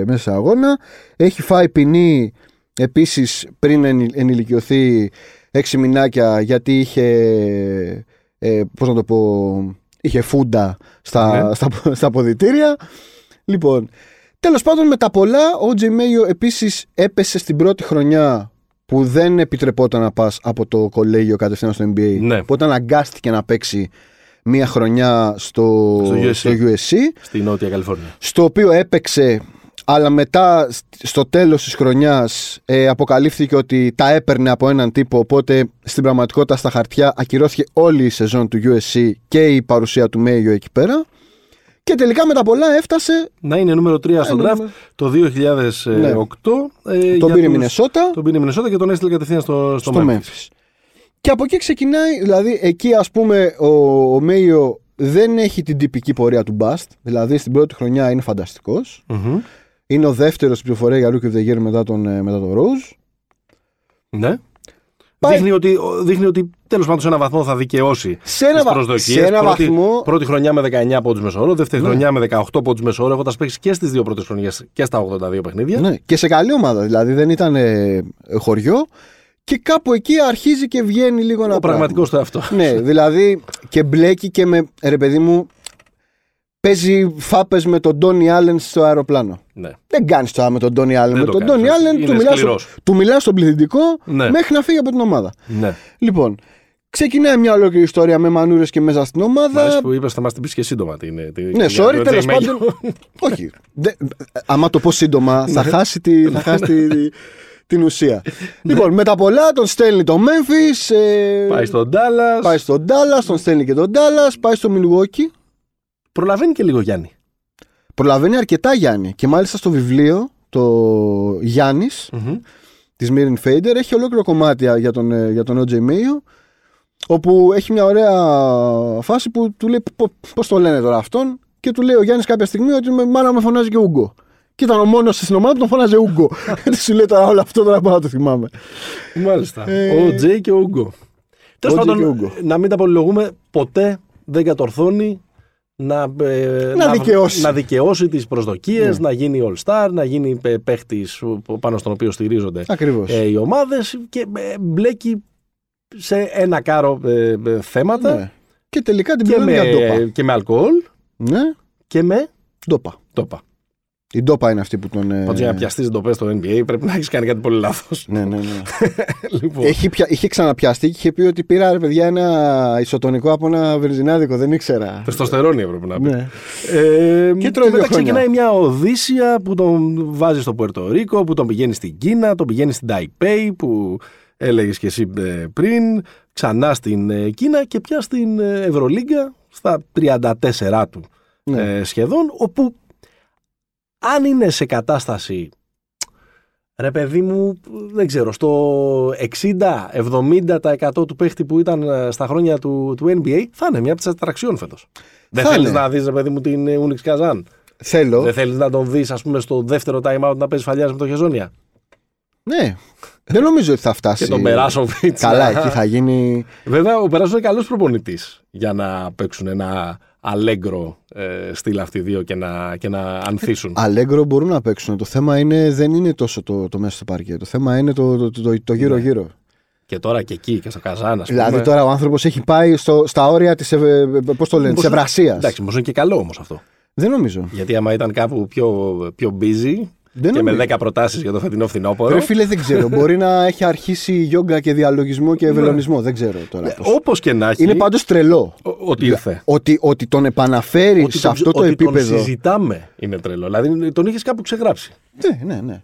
μέσα σε αγώνα. Έχει φάει ποινή επίσης πριν ενη- ενηλικιωθεί έξι μηνάκια γιατί είχε. Ε, πώς να το πω. Είχε φούντα στα, Ναι. στα, στα αποδητήρια. Λοιπόν, τέλος πάντων με τα πολλά, ο Τζι Μέιο επίσης έπεσε στην πρώτη χρονιά που δεν επιτρεπόταν να πας από το κολέγιο κατευθείαν στο NBA. Ναι. Οπότε αναγκάστηκε να παίξει μία χρονιά στο, Στο USC. στο USC Στη Νότια Καλιφόρνια. στο οποίο έπαιξε αλλά μετά σ- στο τέλος της χρονιάς ε, αποκαλύφθηκε ότι τα έπαιρνε από έναν τύπο οπότε στην πραγματικότητα στα χαρτιά ακυρώθηκε όλη η σεζόν του USC και η παρουσία του Μέγιο εκεί πέρα και τελικά με τα πολλά έφτασε Να είναι νούμερο 3 στο Ε, draft νούμερο- το 2008. ε, τον για πήρε η τους- Μινεσότα Τον πήρε η Μινεσότα και τον έστειλε κατευθείαν στο, στο, στο Memphis. Memphis. Και από εκεί ξεκινάει, δηλαδή εκεί ας πούμε ο, ο Μέιο δεν έχει την τυπική πορεία του Bust. Δηλαδή στην πρώτη χρονιά είναι φανταστικός. Μμμ. Είναι ο δεύτερος στην πληροφορία για Rookie of the Year μετά τον, ε, μετά τον Rose. Ναι. Πάει- Δείχνει ότι, δείχνει ότι τέλος πάντων σε έναν βαθμό θα δικαιώσει Σε ένα, τις βα- προσδοκίες. σε ένα πρώτη, βαθμό. πρώτη χρονιά με 19 πόντους μεσόωρο, δεύτερη Ναι. χρονιά με 18 πόντους μεσόωρο, έχοντας παίξει και στις δύο πρώτες χρονιές και στα 82 παιχνίδια. Ναι, και σε καλή ομάδα. Δηλαδή δεν ήταν ε, χωριό. Και κάπου εκεί αρχίζει και βγαίνει λίγο ένα Ο πραγματικός του αυτό. Ναι, δηλαδή και μπλέκει και με. Ρε παιδί μου, παίζει φάπες με τον Τόνι Άλεν στο αεροπλάνο. Ναι. Δεν κάνεις τώρα με τον Τόνι Άλεν. Δεν Με το τον κάνεις, Τόνι έτσι. Άλεν Είναι του μιλάς, στο, σκληρός. του μιλάς στον πληθυντικό Ναι. μέχρι να φύγει από την ομάδα. ναι. Λοιπόν, ξεκινάει μια ολόκληρη ιστορία με μανούρες και μέσα στην Μ' ομάδα. αρέσει που είπες, θα μας την πεις και σύντομα. Τι είναι, τι, Ναι, για sorry, το τέλος Jay πάντων. Mayo. Όχι. Δε, άμα το πω σύντομα, θα χάσει, τη, θα χάσει τη- την ουσία. λοιπόν, με τα πολλά τον στέλνει το Memphis. Ε, Πάει στον Dallas. πάει στον Dallas, τον στέλνει και τον Dallas, πάει στο Milwaukee. Προλαβαίνει και λίγο Γιάννη. Προλαβαίνει αρκετά Γιάννη. Και μάλιστα στο βιβλίο, το Γιάννης Μμμ. της Μίριν Φέιντερ έχει ολόκληρο κομμάτι για τον, ε, για τον OJ Mayo. Όπου έχει μια ωραία φάση που του λέει πώς το λένε τώρα αυτόν. Και του λέει ο Γιάννης κάποια στιγμή ότι με μάνα με φωνάζει και Ούγκο. Και ήταν ο μόνος στην ομάδα που τον φώναζε Ούγκο. Τι σου λέει τώρα όλο αυτό τώρα πάω να το θυμάμαι. Μάλιστα. Ε, Ο Τζέι και ο Ούγκο. Τέλος Jay και πάντων, Ούγκο. να μην τα πολυλογούμε, ποτέ δεν κατορθώνει να, ε, Να δικαιώσει. να δικαιώσει τις προσδοκίες, Ναι. να γίνει all-star, να γίνει ε, παίχτης πάνω στον οποίο στηρίζονται Ακριβώς. ε, οι ομάδες και ε, μπλέκει σε ένα κάρο ε, ε, θέματα ναι. Και τελικά την και, πληρώνει με, για ντόπα. και με αλκοόλ Ναι, και με ντόπα. τόπα. Η ντόπα είναι αυτή που τον. ε, Πάντως για να πιαστείς ντοπές στο NBA πρέπει να έχεις κάνει κάτι πολύ λάθος. Ναι, ναι, ναι. λοιπόν, Έχει πια, είχε ξαναπιαστεί και είχε πει ότι πήρα ρε παιδιά ένα ισοτονικό από ένα βενζινάδικο, δεν ήξερα. τεστοστερόνη έπρεπε να πει. Ναι. Ε, Και τρώει δύο μετά χρόνια. ξεκινάει μια οδύσσια που τον βάζει στο Πουερτορίκο, που τον πηγαίνει στην Κίνα, τον πηγαίνει στην Ταϊπέη που έλεγες και εσύ ε, πριν, ξανά στην ε, Κίνα και πια στην ε, Ευρωλίγκα στα 34 του Ναι. ε, σχεδόν, όπου αν είναι σε κατάσταση Ρε παιδί μου, δεν ξέρω, στο 60-70% του παίχτη που ήταν ε, στα χρόνια του, του NBA θα είναι μια από τις ατραξιών φέτος. Δεν Θα θέλεις είναι. να δεις, ρε παιδί μου, την Ούνιξ Καζάν. Θέλω. Δεν θέλεις να τον δεις, ας πούμε, στο δεύτερο time out να παίζει φαλιάς με το Χεζόνια. Ναι. δεν νομίζω ότι θα φτάσει. Και τον Περάσοβιτς. Καλά, εκεί θα γίνει. Βέβαια, ο Περάσοβιτς είναι καλός προπονητής για να παίξουν ένα αλέγκρο ε, στυλ αυτοί οι δύο και να, και να ανθίσουν. Αλέγκρο μπορούν να παίξουν. Το θέμα είναι, δεν είναι τόσο το, το μέσα στο παρκέ. Το θέμα είναι το, το, το, το γύρω-γύρω. Και τώρα και εκεί και στο Καζάν, ας πούμε. Δηλαδή τώρα ο άνθρωπος έχει πάει στο, στα όρια της πώς το λένε, της Μήπως- ευρασίας. Εντάξει, όμω είναι και καλό όμως αυτό. Δεν νομίζω. Γιατί άμα ήταν κάπου πιο, πιο busy Δεν και νομίζω. με 10 προτάσεις για το φετινό φθινόπωρο. Ρε φίλε, δεν ξέρω. Μπορεί να έχει αρχίσει γιόγκα και διαλογισμό και ευελονισμό. Δεν ξέρω τώρα. πώς. Όπως και να έχει. Είναι πάντως τρελό. ο- Ότι ήρθε. Ότι, ότι τον επαναφέρει Ότι σε τον- αυτό το ότι επίπεδο. Τον συζητάμε είναι τρελό. Δηλαδή τον είχες κάπου ξεγράψει. Ναι, ναι, ναι.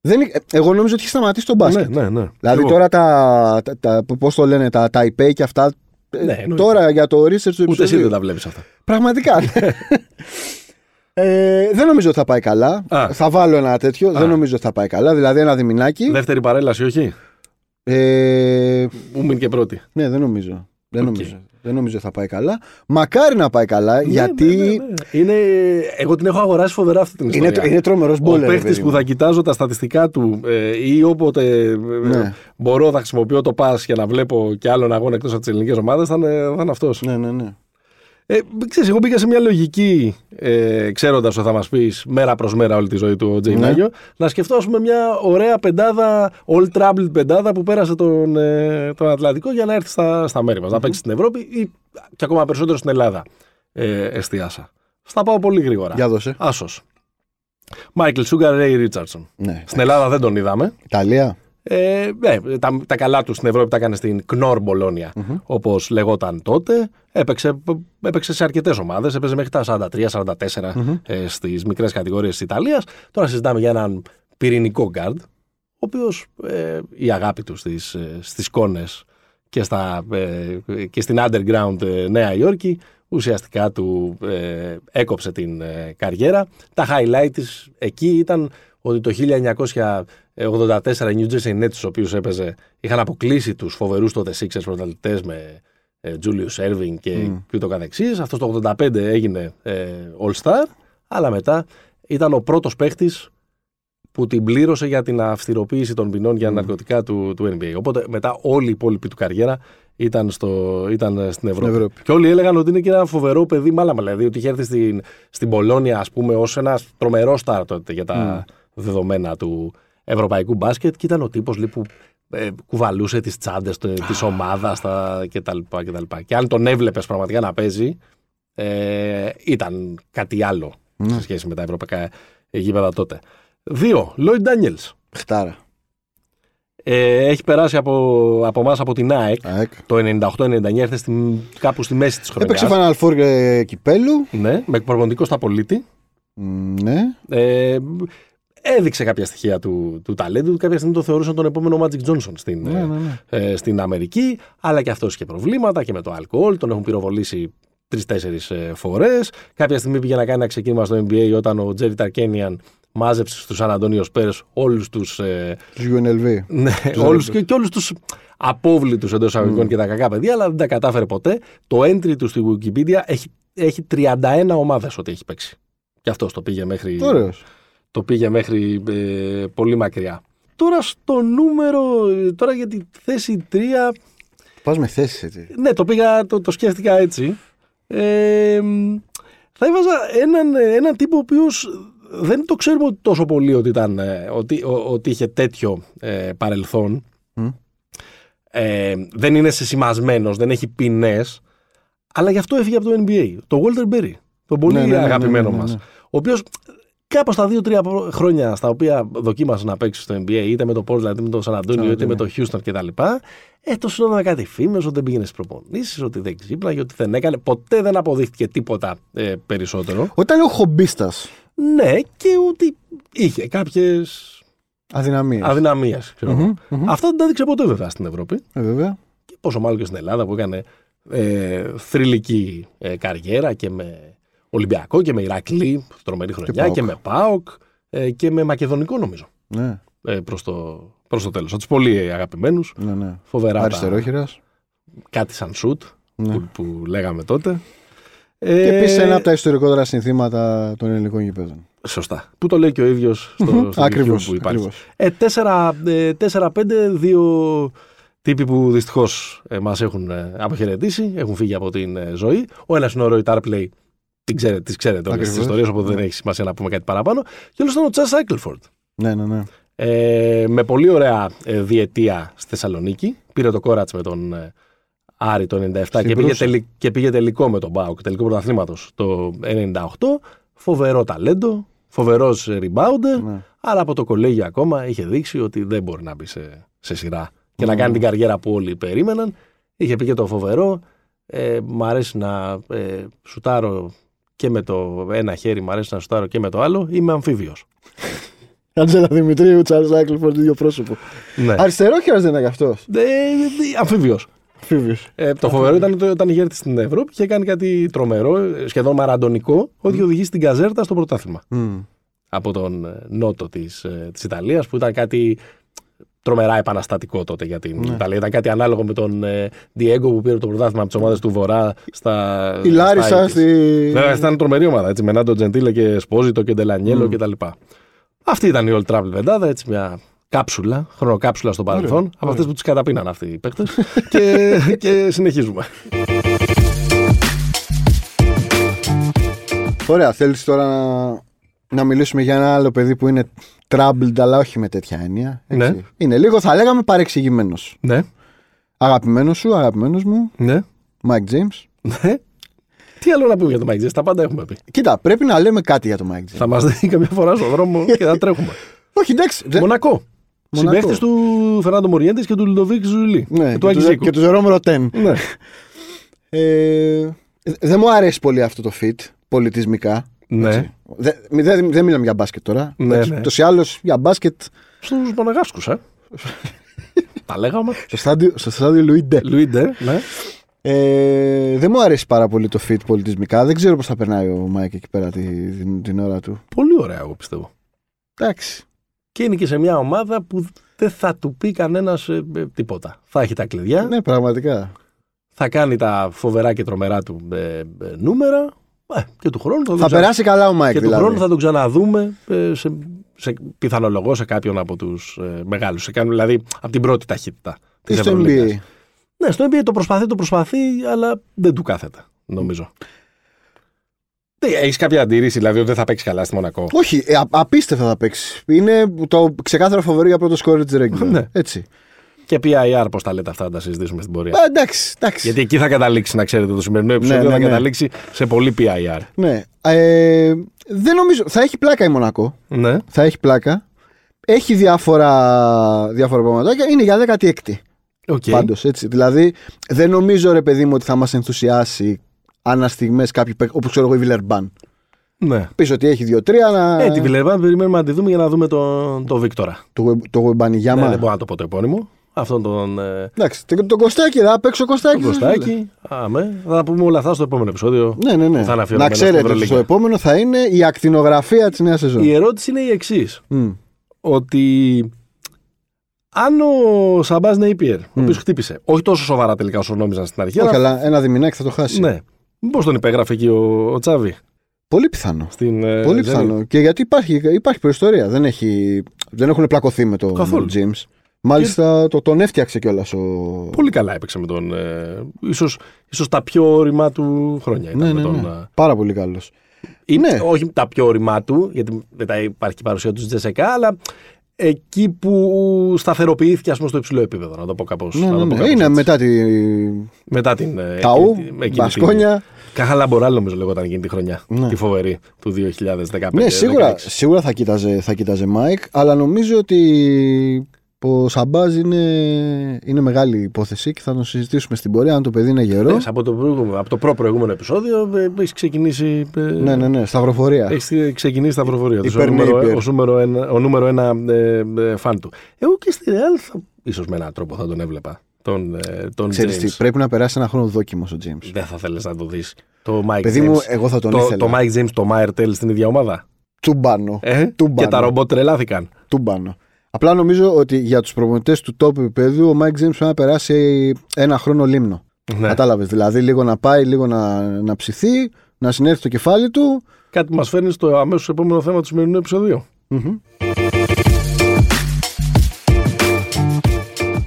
Δεν, είναι- εγώ νόμιζα ότι έχει σταματήσει τον μπάσκετ. Ναι, ναι, ναι. Δηλαδή Εγώ. τώρα τα, τα, τα πώς το λένε, τα, τα IP και αυτά. ε, Ναι, εννοείται. τώρα για το research του Ούτε εσύ επεισοδίου. δεν τα βλέπεις αυτά. Πραγματικά. ναι. ε, δεν νομίζω ότι θα πάει καλά. Α. Θα βάλω ένα τέτοιο. Δεν νομίζω ότι θα πάει καλά. Δηλαδή ένα διμηνάκι. Δεύτερη παρέλαση, όχι; Ε, Ούμιν και πρώτη. ναι, δεν νομίζω. Δεν Οκ. νομίζω. Δεν νομίζω θα πάει καλά. Μακάρι να πάει καλά, γιατί Ναι, ναι, ναι, ναι. Είναι... Εγώ την έχω αγοράσει φοβερά αυτή την είναι, ιστορία. είναι τρομερός Ο baller. παίχτης παιδί που μου. θα κοιτάζω τα στατιστικά του ε, ή όποτε ε, Ναι. μπορώ θα χρησιμοποιώ το pass για να βλέπω και άλλον αγώνα εκτός από τις ελληνικές ομάδες, θα είναι, θα είναι αυτός. Ναι, ναι, ναι. Ε, ξέρεις, εγώ μπήκα σε μια λογική, ε, ξέροντας ότι θα μας πεις μέρα προς μέρα όλη τη ζωή του ο Τζέι Ναι. Μάγιο, να σκεφτώ ας πούμε, μια ωραία πεντάδα, all troubled πεντάδα που πέρασε τον, ε, τον Ατλαντικό για να έρθει στα, στα μέρη μας. Να παίξει στην Ευρώπη ή και ακόμα περισσότερο στην Ελλάδα. Ε, εστίασα. Στα πάω πολύ γρήγορα. Για δώσε. Άσος. Μάικλ Σούγκαρ, Ρέι Ρίτσαρdsον. Ναι. Στην Ελλάδα δεν τον είδαμε. Ιταλία. Ε, ναι, τα, τα καλά τους στην Ευρώπη τα έκανε στην Κνορ Μπολόνια, όπως λεγόταν τότε. Έπαιξε, έπαιξε σε αρκετές ομάδες. Έπαιζε μέχρι τα 43-44 ε, στις μικρές κατηγορίες της Ιταλίας. Τώρα συζητάμε για έναν πυρηνικό γκαρντ, ο οποίος ε, η αγάπη του στις στις κόνες και, στα, ε, και στην underground ε, Νέα Υόρκη ουσιαστικά του ε, έκοψε την ε, καριέρα. Τα highlight της εκεί ήταν ότι το 1984 οι New Jersey Nets, τους οποίους έπαιζε, είχαν αποκλείσει τους φοβερούς τότε Sixers πρωταθλητές με ε, Julius Erving και, mm. και ούτω καθεξής. Αυτός το 85 έγινε ε, All Star, αλλά μετά ήταν ο πρώτος παίχτης που την πλήρωσε για την αυστηροποίηση των ποινών για ναρκωτικά του, του NBA. Οπότε μετά όλη η υπόλοιπη του καριέρα ήταν, στο, ήταν στην Ευρώπη. Ευρώπη. Και όλοι έλεγαν ότι είναι και ένα φοβερό παιδί, μάλαμα δηλαδή, ότι είχε έρθει στην, στην Πολώνια, ας πούμε, ως ένας τρομερός στάρ τότε για τα δεδομένα του ευρωπαϊκού μπάσκετ και ήταν ο τύπος που ε, κουβαλούσε τις τσάντες της ομάδας κτλ. Και, και αν τον έβλεπες πραγματικά να παίζει, ε, ήταν κάτι άλλο σε σχέση με τα ευρωπαϊκά γήπεδα τότε. Δύο, Λόιντ Ντάνιελ. Χτάρα. Ε, έχει περάσει από, από εμάς από την ΑΕΚ, το 98-99, έρθε στη, κάπου στη μέση της χρονιάς. Έπαιξε Φαναλφόρ ε, κυπέλου. Ναι, με προπονητικό στα πολίτη. Ναι. Ε, έδειξε κάποια στοιχεία του, του ταλέντου. Κάποια στιγμή το θεωρούσαν τον επόμενο Magic Johnson στην, ναι, ναι, ναι. Ε, στην Αμερική. Αλλά και αυτός είχε προβλήματα και με το αλκοόλ. Τον έχουν πυροβολήσει τρει-τέσσερι ε, φορές. Κάποια στιγμή πήγε να κάνει ένα ξεκίνημα στο NBA όταν ο Τζέρι Ταρκένιαν μάζεψε στους Σαν Αντώνιο Πέρε όλους τους. Ε, UNLV. Ναι, όλους, και, και όλους τους απόβλητους εντός αγωγικών mm. και τα κακά παιδιά, αλλά δεν τα κατάφερε ποτέ. Το entry του στη Wikipedia έχει, έχει 31 ομάδες ότι έχει παίξει. Και αυτός το πήγε μέχρι. Ωραίος. Το πήγε μέχρι ε, πολύ μακριά. Τώρα στο νούμερο, τώρα για τη θέση 3. Πας με θέση έτσι. Ναι, το πήγα, το, το σκέφτηκα έτσι. Ε, θα έβαζα έναν, έναν τύπο ο οποίος δεν το ξέρουμε τόσο πολύ ότι, ήταν, ε, ότι, ότι είχε τέτοιο ε, παρελθόν. Ε, δεν είναι σεσημασμένο, δεν έχει ποινές. Αλλά γι' αυτό έφυγε από το NBA. Το Walter Berry. Το πολύ ναι, ναι, ναι, αγαπημένο ναι, ναι, μας. Ο οποίος κάπω στα δύο-τρία χρόνια στα οποία δοκίμασε να παίξει στο NBA, είτε με το Portland, είτε με το San Antonio, είτε με το Houston κτλ. Ε, το συνόδευε κάτι φήμες ότι δεν πήγαινε στις προπονήσεις, ότι δεν ξύπναγε, ότι δεν έκανε. Ποτέ δεν αποδείχτηκε τίποτα ε, περισσότερο. Όταν είναι ο χομπίστας. Ναι, και ότι είχε κάποιες. Αδυναμίες. Αδυναμίες, Αυτά δεν τα έδειξε ποτέ βέβαια στην Ευρώπη. Ε, βέβαια. Και πόσο μάλλον και στην Ελλάδα που έκανε ε, θρηλυκή ε, καριέρα και με Ολυμπιακό και με Ηρακλή, τρομερή χρονιά, και, και με ΠΑΟΚ ε, και με Μακεδονικό νομίζω. Ναι. Ε, προς το, προς το τέλος. Από τους πολύ αγαπημένους. Ναι, ναι. Φοβερά. Αριστερόχειρας. Κάτι σαν σουτ ναι. που, που λέγαμε τότε. Και ε, επίσης ένα από τα ιστορικότερα συνθήματα των ελληνικών γηπέδων. Σωστά. Που το λέει και ο ίδιος στο, στο ακριβώς, που υπάρχει. Ε, 4-5, ε, δύο τύποι που δυστυχώς ε, μας έχουν ε, αποχαιρετήσει, έχουν φύγει από την ε, ζωή. Ο ένας είναι ο Ρόι Τάρπλεϊ, την ξέρετε, τις ξέρετε όλες τις ιστορίες, οπότε δεν έχει σημασία να πούμε κάτι παραπάνω. Και άλλο ήταν ο Τσάρ Σάικλφορντ. Ναι, ναι, ναι. Ε, με πολύ ωραία ε, διετία στη Θεσσαλονίκη. Πήρε το κόρατς με τον ε, Άρη το 97 και πήγε, τελι, και πήγε τελικό με τον Μπάουκ, τελικό πρωταθλήματος το 98. Φοβερό ταλέντο, φοβερός rebounder, ναι. αλλά από το κολέγιο ακόμα είχε δείξει ότι δεν μπορεί να μπει σε, σε σειρά και να ναι. κάνει την καριέρα που όλοι περίμεναν. Είχε πει και το φοβερό. Ε, μ' αρέσει να ε, σουτάρω και με το ένα χέρι, μ' αρέσει να σουτάρω και με το άλλο. Είμαι αμφίβιος. Άντζελα Δημητρίου, Τσάρλς Άικλφορντ, το ίδιο πρόσωπο. Ναι. Αριστερό χέρι δεν είναι γι' αυτός. Ε, αμφίβιος. Ε, το φοβερό ήταν ότι όταν είχε έρθει στην Ευρώπη είχε κάνει κάτι τρομερό, σχεδόν μαραντονικό, ότι οδηγεί στην Καζέρτα στο πρωτάθλημα. Από τον ε, νότο της της ε, Ιταλίας, που ήταν κάτι τρομερά επαναστατικό τότε για την ναι. Ιταλία. Ήταν κάτι ανάλογο με τον ε, Diego που πήρε το πρωτάθλημα από τις ομάδες του Βορρά στα. Η Λάρισα στη. Βέβαια, ήταν τρομερή ομάδα. Έτσι, με Νάντο Τζεντήλε και Σπόζιτο και Ντελανιέλο mm. κτλ. Αυτή ήταν η Old Travel Βεντάδα, έτσι μια κάψουλα, χρονοκάψουλα στο παρελθόν, από αυτές που τις καταπίναν αυτοί οι παίκτες. και, και συνεχίζουμε. Ωραία, θέλεις τώρα να, να μιλήσουμε για ένα άλλο παιδί που είναι troubled, αλλά όχι με τέτοια έννοια. Ναι. Είναι λίγο, θα λέγαμε, παρεξηγημένος. Ναι. Αγαπημένος σου, αγαπημένος μου. Ναι. Mike James. Ναι. Τι άλλο να πούμε για τον Mike James, τα πάντα έχουμε πει. Κοίτα, πρέπει να λέμε κάτι για τον Mike James. Θα μας δει καμιά φορά στον δρόμο και θα τρέχουμε. όχι, εντάξει. Μονακό. Συμπαίχτη του Φερνάντο Μοριέντες και του Λουδοβίκ Ζουλί. Ναι, και, του και του Ζερόμ Ροτέν. Ναι. Ε, δεν μου αρέσει πολύ αυτό το fit πολιτισμικά. Ναι. Δεν δε, δε μιλάμε για μπάσκετ τώρα. Ναι, ναι. Τόσο ή άλλω για μπάσκετ. Στους Παναγάσκου, ε. Τα λέγαμε. Στο στάδιο, στο στάδιο Λουί Ντε. Λουί Ντε, ναι. Ε, δεν μου αρέσει πάρα πολύ το fit πολιτισμικά. Δεν ξέρω πώς θα περνάει ο Μάικ εκεί πέρα την, την, την ώρα του. Πολύ ωραία, εγώ πιστεύω. Εντάξει. και είναι και σε μια ομάδα που δεν θα του πει κανένας ε, ε, τίποτα. Θα έχει τα κλειδιά, Ναι, πραγματικά. θα κάνει τα φοβερά και τρομερά του ε, ε, νούμερα ε, και του χρόνου θα, τον Θα ξα- περάσει καλά ο Μάικ και του δηλαδή. χρόνου θα τον ξαναδούμε ε, σε, σε, πιθανολογώ σε κάποιον από τους ε, μεγάλους. Σε κάποιον, δηλαδή από την πρώτη ταχύτητα. Τι της στο Ευρωλίγκας. NBA. Ναι, στο NBA το προσπαθεί, το προσπαθεί, αλλά δεν του κάθεται, νομίζω. Έχεις κάποια αντίρρηση, δηλαδή ότι δεν θα παίξει καλά στη Μονακό; Όχι, ε, α- απίστευτα θα παίξει. Είναι το ξεκάθαρο φοβερό για πρώτο σκόρ της regular. Ναι. Έτσι. Και PIR, πώς τα λέτε αυτά, να τα συζητήσουμε στην πορεία. Α, εντάξει, εντάξει. Γιατί εκεί θα καταλήξει, να ξέρετε, το σημερινό επεισόδιο ναι, θα ναι. καταλήξει σε πολύ PIR. Ναι. Ε, δεν νομίζω. Θα έχει πλάκα η Μονακό. Ναι. Θα έχει πλάκα. Έχει διάφορα, διάφορα πραγματάκια. Είναι για 16η. Okay. Πάντως, έτσι. Δηλαδή, δεν νομίζω ρε παιδί μου ότι θα μας ενθουσιάσει αναστιγμέ κάποιοι παίκτε, όπως ξέρω εγώ η Βιλερμπάν. Ναι. Πεις ότι έχει δύο-τρία να. Ε, τη Βιλερμπάν περιμένουμε να τη δούμε για να δούμε τον το Βίκτορα. Το, το Γουεμπανιγιάμα. Ναι, δεν μπορώ να το πω το επώνυμο. Αυτόν τον. Ε, Εντάξει, το, το Κωστάκι, θα παίξω Κωστάκι. τον σας λέω. Κωστάκη. Αμέ. Θα τα πούμε όλα αυτά στο επόμενο επεισόδιο. Ναι, ναι, ναι. που θα είναι Να αφιερωμένο στην ξέρετε ότι Ευρωλίγκα. στο επόμενο θα είναι η ακτινογραφία της νέας σεζόν. Η ερώτηση είναι η εξής. Μμ. Ότι αν ο Σαμπάς Νέιπιερ, ο οποίος χτύπησε, όχι τόσο σοβαρά τελικά όσο νόμιζαν στην αρχή, Όχι, αλλά. αλλά ένα διμηνάκι θα το χάσει. Ναι. Μήπως τον υπέγραφε εκεί ο, ο Τσάβη; Πολύ πιθανό. στην. ε, Πολύ Zenit. πιθανό. Και γιατί υπάρχει, υπάρχει προϊστορία. Δεν, έχει, δεν έχουν πλακωθεί με τον Καθόλου. James. Μάλιστα το, τον έφτιαξε κιόλας ο. Πολύ καλά έπαιξε με τον. Ε, ίσως, ίσως τα πιο όρημα του χρόνια ήταν Ναι, με ναι, τον. ναι. ε, Πάρα πολύ καλός. ή- Ναι. Όχι τα πιο ώριμά του, γιατί μετά υπάρχει και η παρουσία του στη ΤΣΣΚΑ, αλλά εκεί που σταθεροποιήθηκε ας πούμε, στο υψηλό επίπεδο, να το πω κάπως. Ναι, να το ναι, πω ναι. κάπως Είναι έτσι. μετά τη. Μετά την. ε, Ταού, εκείνη τη- εκείνη τη- Βασκόνια. Κάχα Λαμποράλ νομίζω λεγόταν εκείνη τη χρονιά. Ναι. Τη φοβερή του 2015. Ναι, σίγουρα, 16. σίγουρα θα κοίταζε, θα κοίταζε Μάικ, αλλά νομίζω ότι ο Σαμπάζ είναι, είναι μεγάλη υπόθεση και θα τον συζητήσουμε στην πορεία. Αν το παιδί είναι γερό. Ναι, από το, προηγούμενο, από το προ-προηγούμενο επεισόδιο ε, έχεις ξεκινήσει. ε, Ναι, ναι, ναι, σταυροφορία. Έχεις ξεκινήσει σταυροφορία του. Ο Υπέρ νούμερο, Napier. ο νούμερο ένα, ο νούμερο ένα ε, ε, φαν του. Εγώ και στη Real θα, ίσως με έναν τρόπο θα τον έβλεπα. Τον, ε, τον Ξέρεις τι, James. πρέπει να περάσει ένα χρόνο δόκιμος ο James. Δεν θα θέλεις να το δεις. Το Mike Παιδί James. μου, εγώ θα τον το, ήθελα. το Mike James, το Mayer Tell στην ίδια ομάδα. Τούμπανο. Ε; Τούμπανο. Και τα ρομπότ τρελάθηκαν. Τούμπανο. Απλά νομίζω ότι για τους προπονητές του top επίπεδου ο Μάικ James πρέπει να περάσει ένα χρόνο Λήμνο. Ναι. Κατάλαβες. Δηλαδή λίγο να πάει, λίγο να, να ψηθεί, να συνέρθει το κεφάλι του. Κάτι μας φέρνει στο αμέσως επόμενο θέμα του σημερινού επεισοδίου. Μμμ.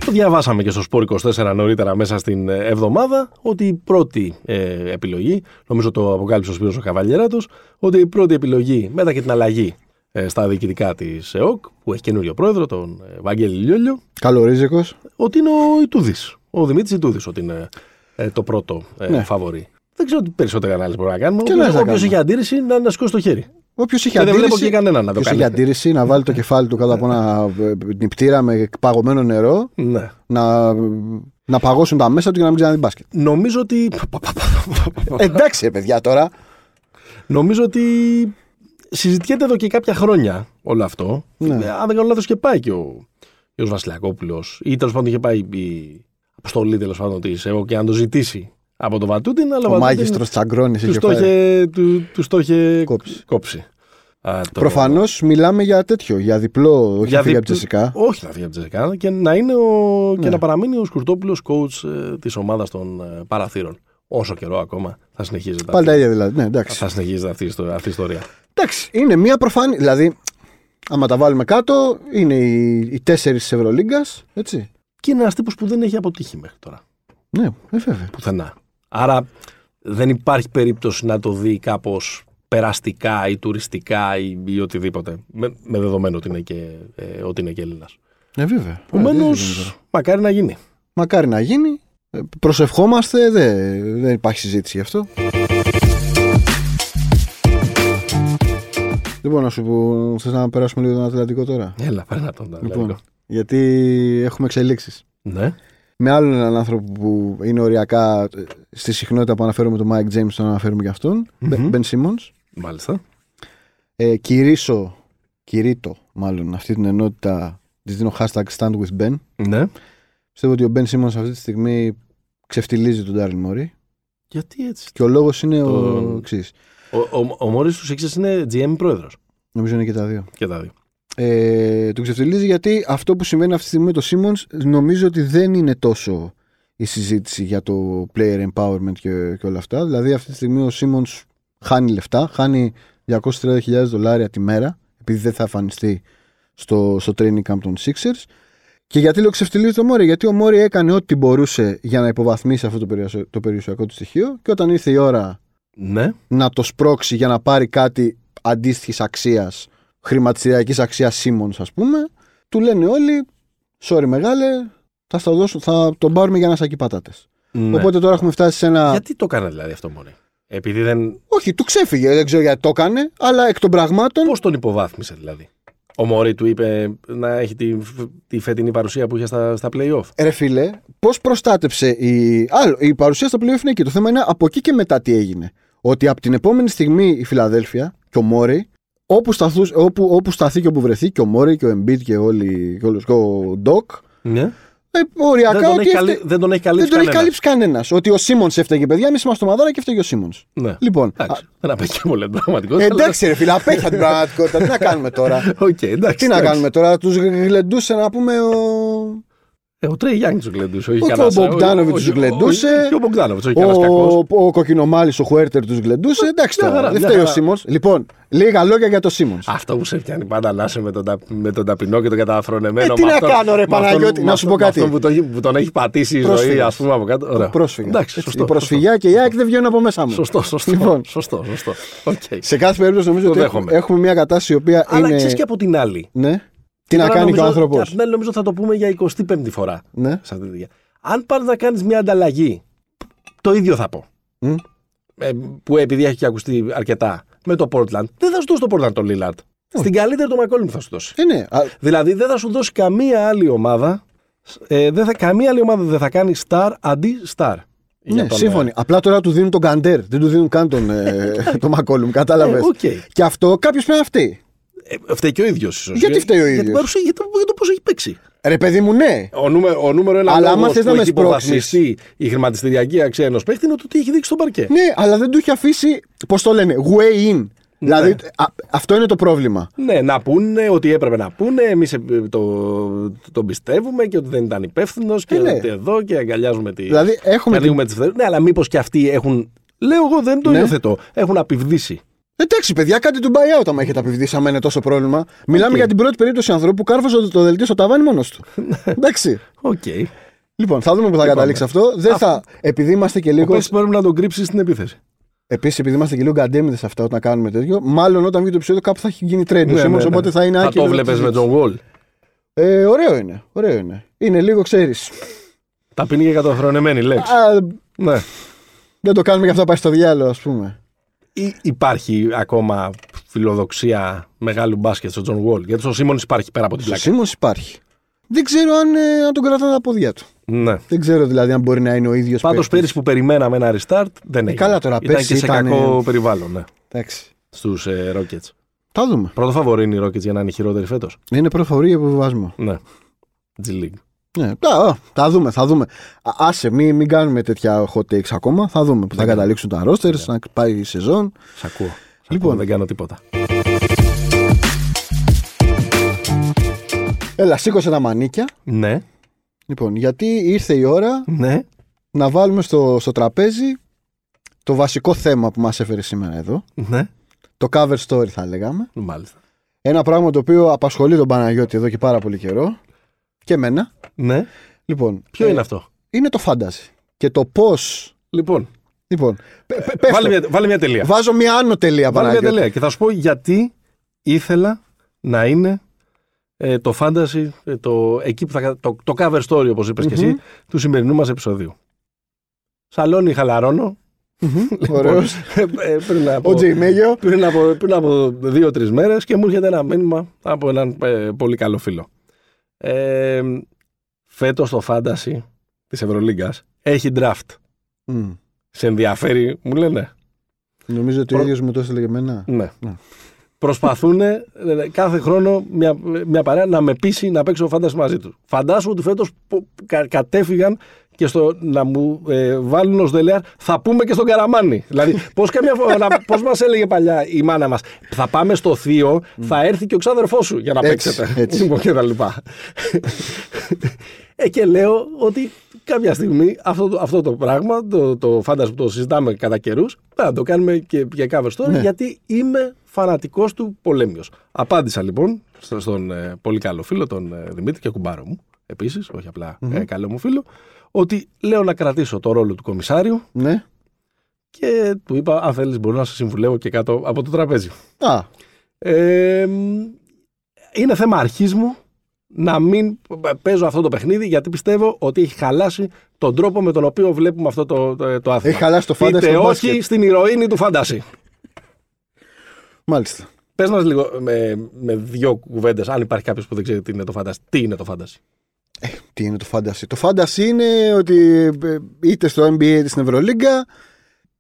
Το διαβάσαμε και στο Σπόρ 24 νωρίτερα μέσα στην ε, εβδομάδα ότι η πρώτη ε, επιλογή, νομίζω το αποκάλυψε ο Σπύρος ο Καβαλιεράτος, ότι η πρώτη επιλογή μετά και την αλλαγή ε, στα διοικητικά της ΕΟΚ, που έχει καινούριο πρόεδρο, τον ε, Βαγγέλη Λιόλιο, Καλορίζικος. ότι είναι ο Ιτούδης, ο Δημήτρης Ιτούδης, ότι είναι ε, το πρώτο ε, Ναι. φαβορή. Δεν ξέρω τι περισσότερη ανάλυση μπορούμε να κάνουμε. Τι ανάλυση να Όποιος κάνουμε. έχει αντίρρηση να, να σηκώσει το χέρι. Όποιος είχε Και δεν αντίρρηση. βλέπω και κανέναν να το όποιος κάνει. είχε αντίρρηση να βάλει το κεφάλι του κάτω από ένα ε, νηπτήρα με παγωμένο νερό, Ναι. να, να παγώσουν τα μέσα του για να μην ξαναδεί μπάσκετ. Νομίζω ότι. Εντάξει, ρε παιδιά τώρα. Νομίζω ότι συζητιέται εδώ και κάποια χρόνια όλο αυτό. Ναι. Ε, Αν δεν κάνω λάθος και πάει και ο Ιω Βασιλιακόπουλος, ή τέλος πάντων είχε πάει η αποστολή τέλος πάντων της ΕΟ και αν το ζητήσει από τον Βατούτιν. Αλλά Ο Βατούτιν μάγιστρος Τσαγκρόνης Τους είχε το φέρει. είχε, του, τους το είχε Κόψει. κόψει. Α, το- Προφανώς μιλάμε για τέτοιο, για διπλό, όχι για φύγει από διπλ- τη Τζεσικά. Όχι να φύγει από τη Τζεσικά και να, είναι ο, και Ναι. να παραμείνει ο Σκουρτόπουλος coach ε, της ομάδας των ε, παραθύρων. Όσο καιρό ακόμα θα συνεχίζεται, Πάλι τα αυτή, ίδια δηλαδή. Ναι, εντάξει. θα συνεχίζεται αυτή, η ιστο- αυτή η ιστορία. Εντάξει, είναι μια προφανή. Δηλαδή, άμα τα βάλουμε κάτω, είναι οι, οι τέσσερις της Ευρωλίγκας. Έτσι. Και είναι ένας τύπος που δεν έχει αποτύχει μέχρι τώρα. Ναι, ε, βέβαια. Πουθενά. Άρα δεν υπάρχει περίπτωση να το δει κάπως περαστικά ή τουριστικά ή, ή οτιδήποτε. Με, με δεδομένο ότι είναι και, ε, ότι είναι και Έλληνας. Ναι, βέβαια. Επομένως, Ε, τι γίνεται τώρα. μακάρι να γίνει. Μακάρι να γίνει. Ε, Προσευχόμαστε, δεν, δεν υπάρχει συζήτηση γι' αυτό. Λοιπόν, να σου πω, θες να περάσουμε λίγο τον Ατλαντικό τώρα; Έλα, παίρνα τον. Λοιπόν, Λοιπόν. γιατί έχουμε εξελίξεις. Ναι. Με άλλον έναν άνθρωπο που είναι οριακά ε, στη συχνότητα που αναφέρουμε τον Mike James, τον αναφέρουμε και αυτόν, Μμμ. Ben Simmons. Μάλιστα. Ε, κηρύσω, κηρύττω μάλλον αυτή την ενότητα, της δίνω hashtag stand with Ben. Ναι. Πιστεύω ότι ο Ben Simmons αυτή τη στιγμή ξεφτιλίζει τον Daryl Morey. Γιατί έτσι; Και ο λόγος είναι ο Το- εξής. Ο, ο, ο Μόρις του Sixers είναι GM πρόεδρος. Νομίζω είναι και τα δύο. Και τα δύο. Ε, τον ξεφτιλίζει γιατί αυτό που συμβαίνει αυτή τη στιγμή με το Simmons νομίζω ότι δεν είναι τόσο η συζήτηση για το player empowerment και, και όλα αυτά. Δηλαδή αυτή τη στιγμή ο Simmons χάνει λεφτά, χάνει 230.000 δολάρια τη μέρα επειδή δεν θα εμφανιστεί στο, στο training camp των Sixers. Και γιατί λέω ξεφτιλίζει το Μόρι, γιατί ο Μόρι έκανε ό,τι μπορούσε για να υποβαθμίσει αυτό το, περιουσιακό, το περιουσιακό του στοιχείο και όταν ήρθε η ώρα Ναι. να το σπρώξει για να πάρει κάτι αντίστοιχης αξίας, χρηματιστηριακής αξίας Simmons, ας πούμε, του λένε όλοι, sorry μεγάλε, θα, στα δώσω, θα τον πάρουμε για να σακί πατάτες. ναι. Οπότε τώρα έχουμε φτάσει σε ένα. Γιατί το έκανε δηλαδή αυτό μόνο. Επειδή δεν. Όχι, του ξέφυγε, δεν ξέρω γιατί το έκανε, αλλά εκ των πραγμάτων. Πώς τον υποβάθμισε δηλαδή; Ο Μωρή του είπε να έχει τη, τη φετινή παρουσία που είχε στα, στα playoff. Ρε φίλε, πώς προστάτεψε η. Άλλο, η παρουσία στο playoff είναι εκεί. Το θέμα είναι από εκεί και μετά τι έγινε. Ότι από την επόμενη στιγμή η Φιλαδέλφια και ο Μόρι, όπου, σταθούς, όπου, όπου σταθεί και όπου βρεθεί, και ο Μόρι και ο Embiid και όλοι, και όλος, και ο Ντοκ, Ναι. ε, οριακά Δεν, τον ότι έχει, έφτε- καλύ... δεν τον έχει δεν καλύψει τον έχει κανένας. καλύψει κανένας. Ότι ο Σίμον έφταιγε, παιδιά, εμεί είμαστε το Μαδάρα και έφταιγε ο Σίμον. Ναι. Λοιπόν, Εντάξει, δεν απέχει και πολύ από την α, πραγματικότητα. εντάξει, ρε φίλε, απέχει από την πραγματικότητα. Τι να κάνουμε τώρα; αλλά- Οκ, εντάξει. Τι να εντάξει. κάνουμε τώρα, τους γλεντούσε να πούμε ο. Ε, ο Τρέι Γιανγκ τους γλεντούσε. Όχι Όχι κανένας- ο Μπογκντάνοβιτς όχι- τους γλεντούσε. όχι- Και ο Μπογκντάνοβιτς, όχι κανένας κακός. Ο, ο κοκκινομάλης, ο Χουέρτερ τους γλεντούσε. Εντάξει μια τώρα, χαρά, δεν μια φταίει ο χαρά. Σίμονς. Λοιπόν, λίγα λόγια για το Σίμονς. Αυτό που σε πιάνει πάντα να είσαι με τον, τα- με τον ταπεινό και τον καταφρονεμένο. Ε, τι με να αυτόν- κάνω, ρε, με αυτόν- Παναγιώτη, με να σου αυτόν- πω κάτι. με αυτόν που, το έχει- που τον έχει πατήσει η ζωή, Πρόσφυγας. ας πούμε από κάτω. Ωραία. Πρόσφυγα. Εντάξει, Έτσι, σωστό. η προσφυγιά και η ΑΕΚ δεν βγαίνουν από μέσα μου. Σωστό, σωστό. Λοιπόν. Σωστό, σωστό. Οκ. Σε κάθε περίπτωση νομίζω Το ότι έχουμε, δέχομαι. έχουμε μια κατάσταση η οποία Αλλά είναι. ξέρεις και από την άλλη. Ναι. Τι να Τώρα κάνει και ο νομίζω- άνθρωπος. και απ' την άλλη νομίζω θα το πούμε για 25η φορά. Ναι. σε αυτή τη δουλειά. Αν πας να κάνεις μια ανταλλαγή, το ίδιο θα πω. Μμ. Ε, που επειδή έχει και ακουστεί αρκετά με το Portland, δεν θα σου δώσει το Portland τον Lillard. Στην καλύτερη το McCollum θα σου δώσει. Ε, ναι. Α, Δηλαδή δεν θα σου δώσει καμία άλλη ομάδα. Ε, δεν θα, καμία άλλη ομάδα δεν θα κάνει star αντί star. Για ναι, τον, σύμφωνοι. Απλά τώρα του δίνουν τον Καντέρ. Δεν του δίνουν καν τον, ε, τον Μακόλουμ. Κατάλαβες. Ε, οκ. Και αυτό κάποιος πρέπει να φταίει. Ε, φταίει και ο ίδιος ίσως. Γιατί φταίει ο Για την ίδιος; παρουσία, για το, για το πώς έχει παίξει. Ρε παιδί μου, ναι. Ο νούμερο, ο νούμερο ένα Αλλά άμα λόγος θες που να με έχει σπρώξεις- υποβαθμιστεί η χρηματιστηριακή αξία ενός παίχτη είναι το τι έχει δείξει στον παρκέ. Ναι, αλλά δεν του έχει αφήσει. Πώς το λένε, way in. Δηλαδή, α, αυτό είναι το πρόβλημα. Ναι, να πούνε ότι έπρεπε να πούνε, εμείς το, τον πιστεύουμε και ότι δεν ήταν υπεύθυνος και Ε, ναι. ότι εδώ και αγκαλιάζουμε τη. Δηλαδή, έχουμε και ανοίγουμε τις φτερούγες. Ναι, αλλά μήπως και αυτοί έχουν. Λέω εγώ, δεν το Ναι. υιοθετώ. Έχουν απαυδήσει. Εντάξει, παιδιά, κάντε του buyout άμα έχετε απαυδήσει, άμα είναι τόσο πρόβλημα. Μιλάμε Οκ. για την πρώτη περίπτωση ανθρώπου που κάρφωσε το, το δελτίο στο ταβάνι μόνος του. Εντάξει. Οκ. Λοιπόν, θα δούμε που θα καταλήξει αυτό. Δεν θα. Επειδή είμαστε και λίγο. Πες πρέπει να τον κρύψεις στην επίθεση. Επίσης, επειδή είμαστε και λίγο γκαντέμιδες σε αυτά όταν κάνουμε τέτοιο, μάλλον όταν βγει το επεισόδιο κάπου θα έχει γίνει trade. Ναι, ο Simmons, ναι, ναι. Οπότε θα είναι Θα άκυρο. το βλέπεις με τον Wall. Ε, ωραίο είναι. Ωραίο είναι. Είναι λίγο, ξέρεις. Ταπεινή και καταφρονεμένη λέξη. Ναι. Δεν το κάνουμε για αυτό να πάει στο διάολο, ας πούμε. Ή υπάρχει ακόμα φιλοδοξία μεγάλου μπάσκετ στον Τζον Wall. Γιατί ο Σίμονς υπάρχει πέρα από την Ο πλάκα. Σίμονς υπάρχει. Δεν ξέρω αν, ε, αν τον κρατάνε τα πόδια του. Ναι. Δεν ξέρω δηλαδή αν μπορεί να είναι ο ίδιος. Πάντως πέρυσι που περιμέναμε ένα restart δεν έγινε. καλά τώρα, ήταν πέρσι και σε ήταν, κακό ε, περιβάλλον, ναι. Εντάξει. Στους ε, Rockets. Θα δούμε. Πρώτο φαβορή είναι οι Rockets για να είναι χειρότεροι φέτος. Είναι προφορή για υποβιβασμό. Ναι. G League. Ναι, τα, α, θα δούμε, θα δούμε. Α, άσε, μην, μην κάνουμε τέτοια hot takes ακόμα. Θα δούμε που θα Δεν καταλήξουν τα rosters, να πάει η σεζόν. Σ' ακούω. Σ' Λοιπόν. ακούω, δεν κάνω τίποτα. Έλα, σήκωσε τα μανίκια. Ναι. Λοιπόν, γιατί ήρθε η ώρα Ναι. να βάλουμε στο, στο τραπέζι το βασικό θέμα που μας έφερε σήμερα εδώ. Ναι. Το cover story θα λέγαμε. Μάλιστα. Ένα πράγμα το οποίο απασχολεί τον Παναγιώτη εδώ και πάρα πολύ καιρό. Και εμένα. Ναι. Λοιπόν, Ποιο ε, είναι αυτό; Είναι το fantasy. Και το πώς... Λοιπόν. Λοιπόν, πε- πε- πες Βάλε το. μια, βάλε μια τελεία. Βάζω μια άνω τελεία, Βάλε μια Παναγιώτη. τελεία. Και θα σου πω γιατί ήθελα να είναι ε, το fantasy, ε, το, εκεί που θα, το, το cover story, όπως είπες και Μμμ. εσύ, του σημερινού μας επεισοδίου. Σαλόνι χαλαρώνω. Μμμ, Ωραίος. Ε, πριν από, Ο Τζέι Μέγιο. πριν από, πριν από δύο-τρεις μέρες και μου έρχεται ένα μήνυμα από έναν ε, πολύ καλό φίλο. Ε, Φέτος το fantasy της Ευρωλίγκας έχει draft. Μμ. Σε ενδιαφέρει, μου λένε. Νομίζω ότι ο Προ- ίδιος μου το έστειλε και εμένα. Ναι. Ναι. Προσπαθούν κάθε χρόνο μια, μια παρέα να με πείσει να παίξω fantasy μαζί τους. Φαντάσου ότι φέτος κατέφυγαν και στο να μου ε, βάλουν ως δελεάρ θα πούμε και στον Καραμάνι. δηλαδή, πώς πώς μας έλεγε παλιά η μάνα μας, θα πάμε στο Θείο, θα έρθει και ο ξάδερφός σου για να Έτσι, παίξετε. έτσι. Λοιπόν, και τα λοιπά. ε, και λέω ότι κάποια στιγμή αυτό, το- αυτό το πράγμα, το, το φάντασμα που το συζητάμε κατά καιρούς, να το κάνουμε και για cover story, Ναι. γιατί είμαι φανατικός του πολέμιος. Απάντησα λοιπόν στο- στον ε, πολύ καλό φίλο, τον ε, Δημήτρη και κουμπάρο μου, επίσης, όχι απλά ε, καλό μου φίλο, ότι λέω να κρατήσω το ρόλο του κομισάριου Ναι. και του είπα: Αν θέλεις, μπορώ να σε συμβουλεύω και κάτω από το τραπέζι. Α, Ε, μ, είναι θέμα αρχής μου να μην παίζω αυτό το παιχνίδι γιατί πιστεύω ότι έχει χαλάσει τον τρόπο με τον οποίο βλέπουμε αυτό το, το, το άθλημα. έχει χαλάσει το φάντασμα Είτε στο όχι μπάσκετ. στην ηρωίνη του φάνταση. Μάλιστα. Πες μας λίγο με, με δύο κουβέντες, αν υπάρχει κάποιος που δεν ξέρει τι είναι το φάνταση. Τι είναι το φάνταση. Τι είναι το φάντασι; Το φάντασι είναι ότι ε, είτε στο NBA είτε στην Ευρωλίγκα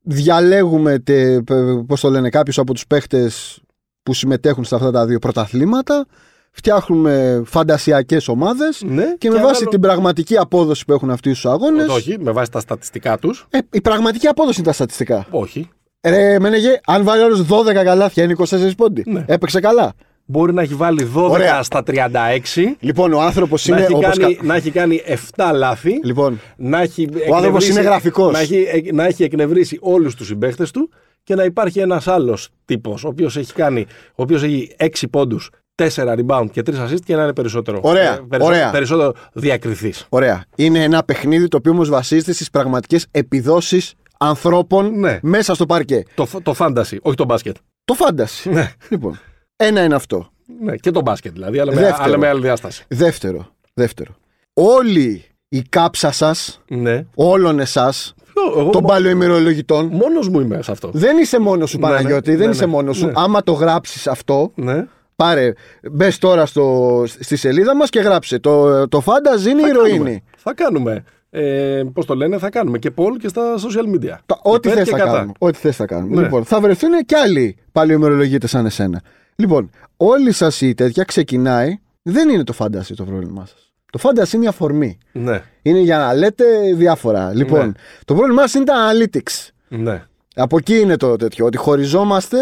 διαλέγουμε, τε, πώς το λένε, κάποιους από τους παίχτες που συμμετέχουν σε αυτά τα δύο πρωταθλήματα φτιάχνουμε φαντασιακές ομάδες Ναι, και με βάση ανάλογα- την πραγματική απόδοση που έχουν αυτοί στους αγώνες Όχι, με βάση τα στατιστικά τους. ε, η πραγματική απόδοση είναι τα στατιστικά. Όχι. Ρε Μενεγέ, αν βάλει όλους 12 καλάθια είναι 24 πόντι. Ναι. Έπαιξε καλά. Μπορεί να έχει βάλει 12 Ωραία. στα 36, Λοιπόν, ο άνθρωπος να, είναι έχει όπως... κάνει, κα- να έχει κάνει 7 λάθη. Λοιπόν, να έχει Ο άνθρωπος εκνευρίσει- είναι γραφικός. Να έχει, ε, να έχει εκνευρίσει όλους τους συμπαίχτες του και να υπάρχει ένας άλλος τύπος, ο οποίος έχει κάνει, ο οποίος έχει 6 πόντους, 4 rebound και 3 assist και να είναι περισσότερο, Ωραία, ε, περισσότερο, ωραία. περισσότερο διακριθής. Ωραία. Είναι ένα παιχνίδι το οποίο όμως βασίζεται στις πραγματικές επιδόσεις ανθρώπων Ναι. μέσα στο παρκέ. Το, φ- το fantasy, όχι το μπάσκετ. Το φάνταση. Ναι. λοιπόν, ένα είναι αυτό. Ναι, και το μπάσκετ δηλαδή, αλλά με, Δεύτερο. αλλά με άλλη διάσταση. Δεύτερο. Δεύτερο. Όλη η κάψα σας, Ναι. όλων εσάς, Εγώ των μο- παλαιοημερολογητών, μόνος μου είμαι σε αυτό. δεν είσαι μόνος σου, Ναι, ναι, Παναγιώτη. ναι, δεν ναι, είσαι μόνος ναι. σου. Άμα το γράψεις αυτό, Ναι. πάρε, μπες τώρα στο, στη σελίδα μας και γράψε. Το, το φάνταζ είναι η κάνουμε. ηρωίνη. Θα κάνουμε. Ε, Πώς το λένε, θα κάνουμε και poll και στα social media. Τα- Ό,τι Υπέρ θες και θα κατά. κάνουμε. Ό,τι θες θα κάνουμε. Ναι. Λοιπόν, θα βρεθούν και άλλοι παλαιομερολογίτε σαν εσένα. Λοιπόν, όλη σας η τέτοια ξεκινάει. Δεν είναι το φάνταση το πρόβλημά σας. Το φάνταση είναι η αφορμή. Ναι. Είναι για να λέτε διάφορα. Λοιπόν, Ναι. το πρόβλημά σας είναι τα analytics. Ναι. Από εκεί είναι το τέτοιο. Ότι χωριζόμαστε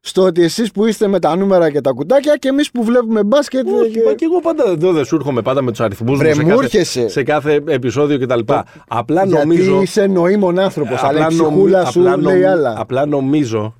στο ότι εσείς που είστε με τα νούμερα και τα κουτάκια και εμείς που βλέπουμε μπάσκετ. Όχι, και- μα και εγώ πάντα εδώ δεν σου έρχομαι πάντα με τους αριθμούς Βρε, μου σε μου κάθε, έρχεσαι. σε κάθε επεισόδιο κτλ. Απλά Γιατί νομίζω. είσαι νοήμων άνθρωπος. Αλλά η νομι- ψυχούλα σου απλά λέει νομι- άλλα. Απλά νομίζω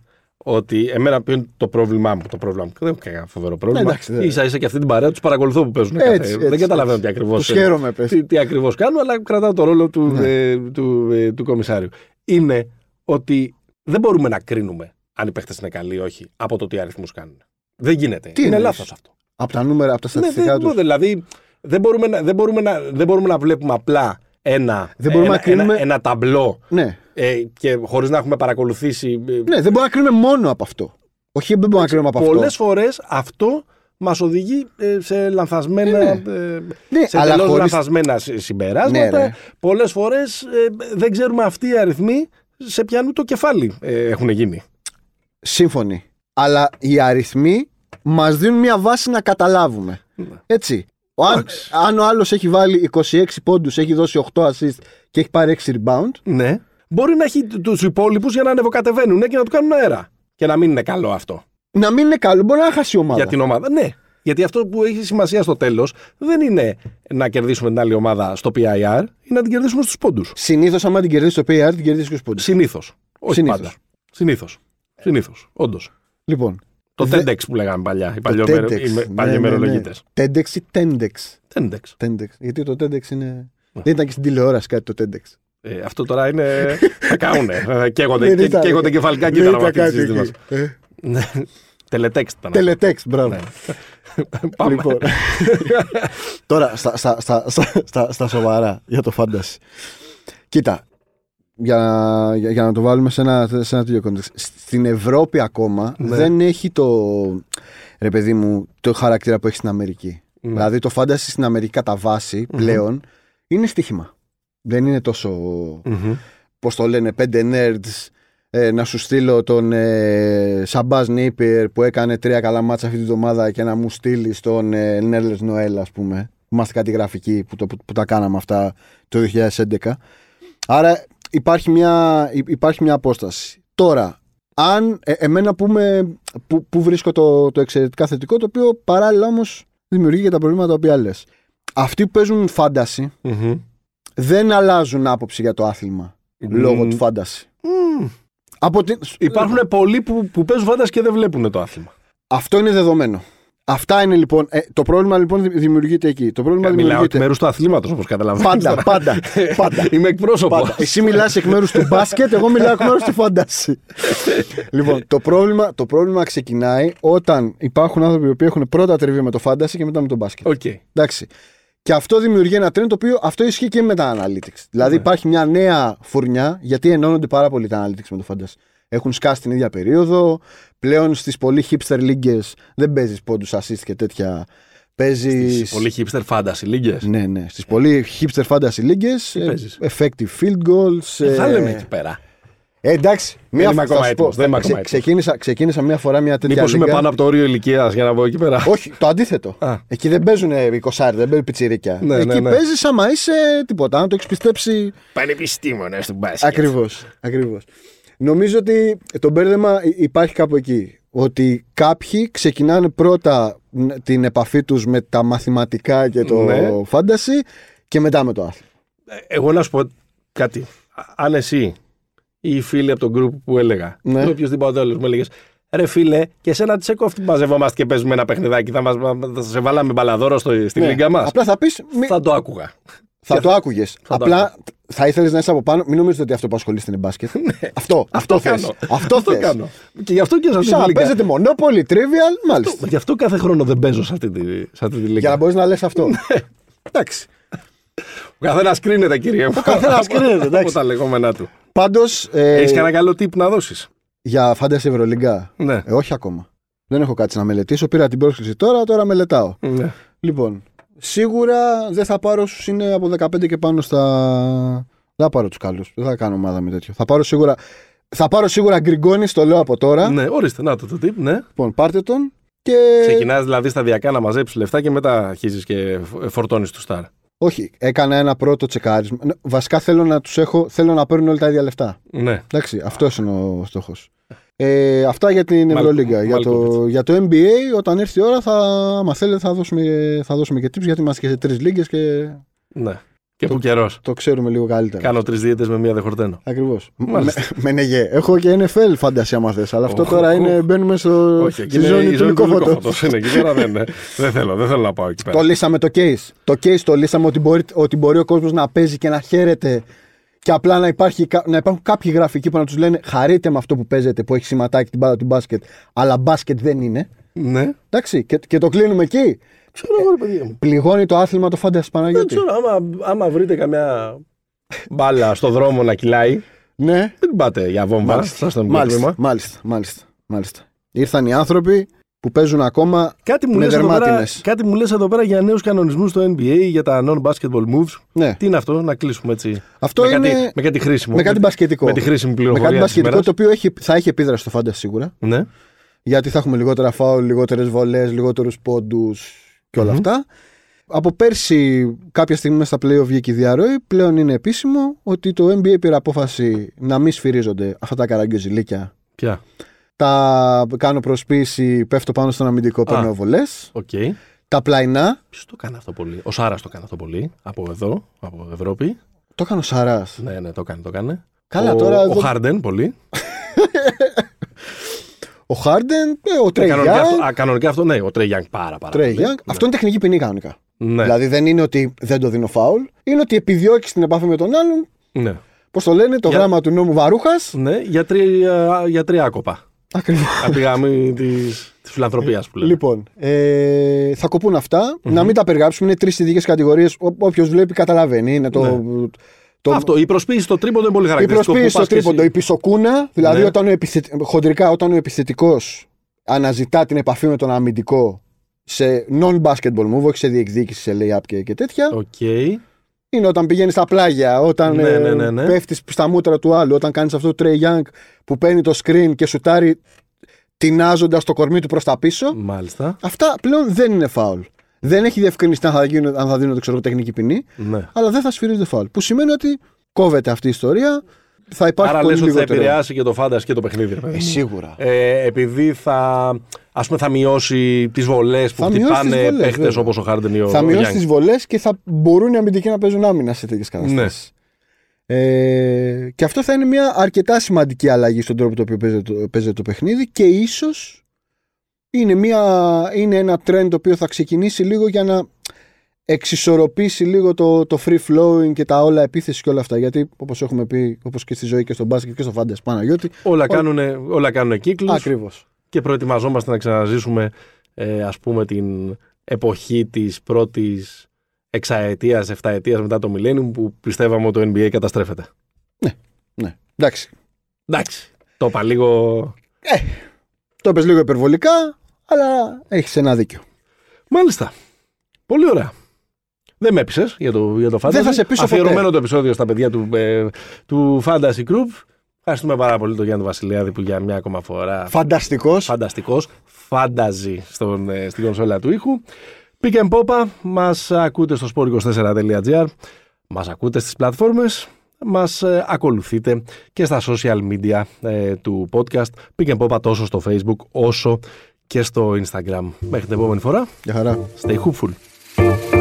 ότι εμένα ποιο είναι το πρόβλημά μου. Το πρόβλημά μου. Δεν έχω κανένα φοβερό πρόβλημα. Ναι, εντάξει, δεν- σα ίσα και αυτή την παρέα τους παρακολουθώ που παίζουν. Έτσι, κάθε- έτσι, δεν καταλαβαίνω έτσι. τι ακριβώς. Τους χαίρομαι, πες. Τι, τι ακριβώς κάνω, αλλά κρατάω το ρόλο του, Ναι. ε, του, ε, του κομισάριου. Είναι ότι δεν μπορούμε να κρίνουμε αν οι παίχτε είναι καλοί ή όχι από το τι αριθμούς κάνουν. Δεν γίνεται. Τι είναι εννοείς; λάθος αυτό. Από τα νούμερα, από τα Ναι, στατιστικά δεν, τους. δηλαδή δεν μπορούμε, να, δεν, μπορούμε να, δεν μπορούμε να βλέπουμε απλά ένα, Δεν μπορούμε ένα, να κρίνουμε- ένα, ένα ταμπλό Ναι. ε, και χωρίς να έχουμε παρακολουθήσει. ε, Ναι, δεν μπορούμε να κρίνουμε μόνο από αυτό. Όχι, δεν μπορούμε να κρίνουμε από Πολλές αυτό. φορές αυτό μας οδηγεί ε, σε λανθασμένα, Ναι. ε, Ναι, σε αλλά τελώς χωρίς- λανθασμένα συ- συμπεράσματα. Ναι, ρε. Πολλές φορές ε, δεν ξέρουμε αυτοί οι αριθμοί σε ποιανού το κεφάλι ε, έχουν γίνει. Σύμφωνοι. Αλλά οι αριθμοί μας δίνουν μια βάση να καταλάβουμε. Έτσι. Ο, αν, Εντάξει. αν ο άλλος έχει βάλει 26 πόντους, έχει δώσει 8 assist και έχει πάρει 6 rebound. Ναι. Μπορεί να έχει τους υπόλοιπους για να ανεβοκατεβαίνουν και να του κάνουν αέρα. Και να μην είναι καλό αυτό. Να μην είναι καλό, μπορεί να χάσει η ομάδα. για την ομάδα. Ναι. Γιατί αυτό που έχει σημασία στο τέλος δεν είναι να κερδίσουμε την άλλη ομάδα στο PIR, είναι να την κερδίσουμε στους πόντους. Συνήθως, άμα την κερδίσεις το PAR, την κερδίσεις 20 πόντους. Συνήθως. Όχι Συνήθως. πάντα. Συνήθως. Συνήθως. Όντως. Λοιπόν. Το Δε- TEDx που λέγαμε παλιά, οι το παλιομερο- TEDx, οι με- ναι, παλιομερολογίτε. ναι, ναι. TEDx ή TENDEX; TEDx. TENDEX. Γιατί το TEDx είναι. Δεν ήταν και στην τηλεόραση κάτι το TEDx. Ε, αυτό τώρα είναι. θα κάουνε. Ε, Καίγονται, Δεν και- ήταν. καίγονται κεφαλικά Δεν κύτταρα με ήταν αυτή τη κάτι συζήτηση εκεί. μας. Ε, Ναι. Τελετέξτ ήταν. Teletext, μπράβο. Ναι. Πάμε. Λοιπόν. Τώρα, στα, στα, στα, στα, στα, στα σοβαρά για το fantasy. Κοίτα, για, για, για να το βάλουμε σε ένα, σε ένα τέτοιο context. Στην Ευρώπη ακόμα Ναι. δεν έχει το, ρε παιδί μου, το χαρακτήρα που έχει στην Αμερική. Ναι. Δηλαδή το fantasy στην Αμερική κατά βάση πλέον είναι στοίχημα. Δεν είναι τόσο, Μμμ. πώς το λένε, πέντε nerds ε, να σου στείλω τον ε, Σαμπάζ Νίπερ που έκανε τρία καλά μάτσα αυτή την εβδομάδα και να μου στείλεις τον ε, Νέρλες Νοέλ, ας πούμε. Είμαστε κάτι γραφικοί που, το, που, τα κάναμε αυτά το 2011. Άρα υπάρχει μια, υπάρχει μια απόσταση. Τώρα, αν ε, εμένα που, που, που βρίσκω το, το εξαιρετικά θετικό, το οποίο παράλληλα όμως δημιουργεί και τα προβλήματα τα οποία λες. Αυτοί που παίζουν φάνταση δεν αλλάζουν άποψη για το άθλημα λόγω του φάνταση. Από Υπάρχουν πολλοί που, που παίζουν φάνταση και δεν βλέπουν το άθλημα. Αυτό είναι δεδομένο. Αυτά είναι λοιπόν. Ε, το πρόβλημα λοιπόν δημιουργείται εκεί. Το πρόβλημα ε, δημιουργείται... Μιλάω εκ μέρους του αθλήματος, όπως καταλαβαίνετε. Πάντα, πάντα. πάντα. Είμαι εκπρόσωπος. Πάντα. Εσύ μιλάς εκ μέρους του μπάσκετ, εγώ μιλάω εκ μέρους του φάνταση. λοιπόν, το πρόβλημα, το πρόβλημα ξεκινάει όταν υπάρχουν άνθρωποι που έχουν πρώτα τριβή με το φάνταση και μετά με το μπάσκετ. Okay. Εντάξει. Και αυτό δημιουργεί ένα τρέντ το οποίο αυτό ισχύει και με τα analytics. Δηλαδή ναι. υπάρχει μια νέα φουρνιά, γιατί ενώνονται πάρα πολύ τα analytics με το fantasy. Έχουν σκάσει την ίδια περίοδο. Πλέον στις πολύ hipster λίγκες δεν παίζεις πόντους assist και τέτοια. Παίζεις. Στις πολύ hipster fantasy λίγκες; Ναι, ναι. Στις πολύ hipster fantasy λίγκες. Effective field goals. Ε, θα λέμε εκεί πέρα. Ε, εντάξει, μία φορά. Δεν ξε, ξεκίνησα, ξεκίνησα μία φορά μια τέτοια. Μήπως είμαι πάνω από το όριο ηλικίας για να βγω εκεί πέρα; Όχι, το αντίθετο. Α. Εκεί δεν παίζουν 20 δεν παίζουν πιτσιρίκια. Ναι, εκεί ναι, ναι. παίζεις άμα είσαι τίποτα, αν το έχεις πιστέψει. Πανεπιστήμονα στον μπάσκετ. Ακριβώς. Ακριβώς. Νομίζω ότι το μπέρδεμα υπάρχει κάπου εκεί. Ότι κάποιοι ξεκινάνε πρώτα την επαφή τους με τα μαθηματικά και το ναι. φάνταση και μετά με το άθλημα. Ε, εγώ να σου πω κάτι. Αν εσύ ή οι φίλοι από τον group που έλεγα, ναι. ή οποιοδήποτε άλλο μου έλεγες, Ρε φίλε, και εσένα τσέκο αυτή μαζευόμαστε και παίζουμε ένα παιχνιδάκι. Θα, μας, θα σε βάλαμε μπαλαδόρο στο, στη ναι. λίγκα μας. Απλά θα πεις. Θα το άκουγα. Θα το άκουγες. Απλά θα ήθελες να είσαι από πάνω. Μην νομίζετε ότι αυτό που ασχολείστε είναι μπάσκετ. Ναι. αυτό, αυτό, αυτό κάνω. Αυτό, το κάνω. Και γι' αυτό και σας λέω. Παίζετε μονόπολη, trivial, μάλιστα. Γι' αυτό κάθε χρόνο δεν παίζω σε αυτή τη, σε αυτή τη λίγα. Για να μπορείς να λες αυτό. Ναι. εντάξει. Ο καθένας κρίνεται, κύριε μου. Ο καθένας κρίνεται. Από τα λεγόμενά του. Πάντως. Ε, Έχεις κανένα καλό τύπο να δώσεις; Για φάνταση Ευρωλίγκα; Ναι. Ε, όχι ακόμα. Δεν έχω κάτι να μελετήσω. Πήρα την πρόσκληση τώρα, τώρα μελετάω. Ναι. Λοιπόν, σίγουρα δεν θα πάρω όσους είναι από 15 και πάνω στα. Δεν θα πάρω τους καλούς. Δεν θα κάνω ομάδα με τέτοιο. Θα πάρω σίγουρα. Θα πάρω σίγουρα γκριγκόνι, το λέω από τώρα. Ναι, ορίστε, να το το τύπ, ναι. Λοιπόν, πάρτε τον. Και... Ξεκινάς δηλαδή σταδιακά να μαζέψεις λεφτά και μετά αρχίζεις και φορτώνεις του στάρ. Όχι, έκανα ένα πρώτο τσεκάρισμα. Βασικά θέλω να τους έχω, θέλω να παίρνουν όλα τα ίδια λεφτά. Ναι. Εντάξει, αυτός είναι ο στόχος. Ε, αυτά για την Ευρωλίγκα. Για το, για το NBA, όταν έρθει η ώρα, θα, άμα θέλετε, θα δώσουμε, θα δώσουμε και tips γιατί είμαστε και σε τρεις λίγες και. Ναι. Και που καιρός. Το ξέρουμε λίγο καλύτερα. Κάνω τρεις δίαιτες με μία δεχορτένο. Ακριβώς. Με, με νεγέ. Έχω και NFL φαντασία άμα θες. Αλλά αυτό τώρα είναι. Μπαίνουμε στο. Όχι, εκεί ζώνη του λυκόφωτο. Είναι εκεί πέρα δεν, δεν, θέλω, δεν θέλω να πάω εκεί πέρα. Το λύσαμε το case. Το case το λύσαμε ότι μπορεί, ότι μπορεί ο κόσμος να παίζει και να χαίρεται και απλά να, υπάρχει, να υπάρχουν κάποιοι γραφικοί που να τους λένε χαρείτε με αυτό που παίζετε που έχει σηματάκι την μπάλα του μπάσκετ, αλλά μπάσκετ δεν είναι. Ναι. Εντάξει, και, και το κλείνουμε εκεί. Ξέρω εγώ, ρε παιδιά μου. Πληγώνει το άθλημα το φάνταση Παναγιώτη. Δεν ξέρω, άμα, άμα βρείτε καμιά μπάλα στο δρόμο να κυλάει. Ναι. Δεν την πάτε για βόμβα. Μάλιστα, μάλιστα, μάλιστα, μάλιστα, μάλιστα. Ήρθαν οι άνθρωποι που παίζουν ακόμα κάτι μου με δερμάτινες. Κάτι μου λες εδώ πέρα για νέους κανονισμούς στο NBA, για τα non-basketball moves. Ναι. Τι είναι αυτό, να κλείσουμε έτσι. Αυτό με, είναι... κάτι, με κάτι χρήσιμο. Με κάτι μπασκετικό. Με τη χρήσιμη πληροφορία. Με κάτι μπασκετικό το οποίο έχει, θα έχει επίδραση στο φάντα σίγουρα. Ναι. Γιατί θα έχουμε λιγότερα φάουλ, λιγότερες βολές, λιγότερους πόντους και όλα αυτά. Από πέρσι, κάποια στιγμή μέσα στα playoff βγήκε η διαρροή. Πλέον είναι επίσημο ότι το NBA πήρε απόφαση να μην σφυρίζονται αυτά τα καραγκιόζηλίκια. Ποια; Τα κάνω προσποίηση, πέφτω πάνω στον αμυντικό, παίρνω βολές. Okay. Τα πλαϊνά. Ποιος το κάνει αυτό πολύ; Ο Σάρας το κάνει αυτό πολύ. Από εδώ, από Ευρώπη. Το έκανε ο Σάρας. Ναι, ναι, το κάνει, το κάνει. Καλά, ο, τώρα. Ο Χάρντεν πολύ. ο Χάρντεν, ναι, ο Τρέι κανονικά, αυτό, κανονικά αυτό, ναι, ο Τρέι Γιάνγκ πάρα, πάρα Τρέι ναι. Αυτό είναι τεχνική ποινή κανονικά. Ναι. Δηλαδή δεν είναι ότι δεν το δίνω φάουλ, είναι ότι επιδιώκει την επαφή με τον άλλον. Ναι. Πώς το λένε, το για... γράμμα του νόμου Βαρούχας. Ναι, για, τρία, για τρία άκοπα. Ακριβώς. Από τη γραμμή της φιλανθρωπίας που λέμε. Λοιπόν, ε, θα κοπούν αυτά. Mm-hmm. Να μην τα περιγράψουμε. Είναι τρεις ειδικές κατηγορίες. Όποιος βλέπει καταλαβαίνει. Είναι το, ναι. Το... Αυτό, η προσποίηση στο τρίποντο είναι πολύ χαρακτηριστικό. Η προσποίηση στο τρίποντο, η πισωκούνα, δηλαδή ναι. όταν ο επιθετ... χοντρικά όταν ο επιθετικός αναζητά την επαφή με τον αμυντικό σε non-basketball move, όχι σε διεκδίκηση, σε layup και, και τέτοια. Okay. Είναι όταν πηγαίνεις στα πλάγια, όταν ναι, ναι, ναι, ναι. πέφτεις στα μούτρα του άλλου, όταν κάνεις αυτό το Trey Young που παίρνει το screen και σουτάρει τεινάζοντας το κορμί του προς τα πίσω. Μάλιστα. Αυτά πλέον δεν είναι φάουλ. Δεν έχει διευκρινιστεί αν θα, γίνουν, αν θα δίνονται ξέρω, τεχνική ποινή, Ναι. αλλά δεν θα σφυρίζονται φάουλ. Που σημαίνει ότι κόβεται αυτή η ιστορία. Θα υπάρχει Άρα πολύ λες ότι θα λιγότερο. επηρεάσει και το φάντας και το παιχνίδι. ρε παιδί Ε, μου. σίγουρα. Ε, επειδή θα, ας πούμε, θα μειώσει τις βολές που Θα μειώσει χτυπάνε τις βολές, παίχτες βέβαια. όπως ο Χάρντεν ή ο θα μειώσει Γιάνγκ. τις βολές και θα μπορούν οι αμυντικοί να παίζουν άμυνα σε τέτοιες καταστάσεις. Ε, και αυτό θα είναι μια αρκετά σημαντική αλλαγή στον τρόπο το οποίο παίζεται το, παίζεται το παιχνίδι και ίσως είναι, μια, είναι ένα trend το οποίο θα ξεκινήσει λίγο για να εξισορροπήσει λίγο το, το free flowing και τα όλα επίθεση και όλα αυτά. Γιατί όπως έχουμε πει, όπως και στη ζωή και στο μπάσκετ και στο φάντα Παναγιώτη. Όλα κάνουν, όλα κάνουν κύκλους Ακριβώς. και προετοιμαζόμαστε να ξαναζήσουμε ε, ας πούμε την εποχή της πρώτης εξαετίας, εφταετίας μετά το Millennium που πιστεύαμε ότι το NBA καταστρέφεται. Ναι. Εντάξει. Εντάξει, το είπα λίγο... Το πες λίγο υπερβολικά, αλλά έχεις ένα δίκιο. Μάλιστα. Πολύ ωραία. Δεν με έπεισες για το, για το Fantasy. Δεν θα σε πείσω Αφιερωμένο ποτέ. το επεισόδιο στα παιδιά του, ε, του Fantasy Group. Ευχαριστούμε πάρα πολύ τον Γιάννη Βασιλιάδη που για μια ακόμα φορά Φανταστικός. φανταστικός, φάνταζι στον, ε, στην κονσόλα του ήχου. Pick and Popa, μας ακούτε στο sport24.gr, μας ακούτε στις πλατφόρμες, μας ε, ακολουθείτε και στα social media ε, του podcast Pick and Popa τόσο στο facebook όσο και στο instagram. Μέχρι την επόμενη φορά, Γεια χαρά. stay hopeful.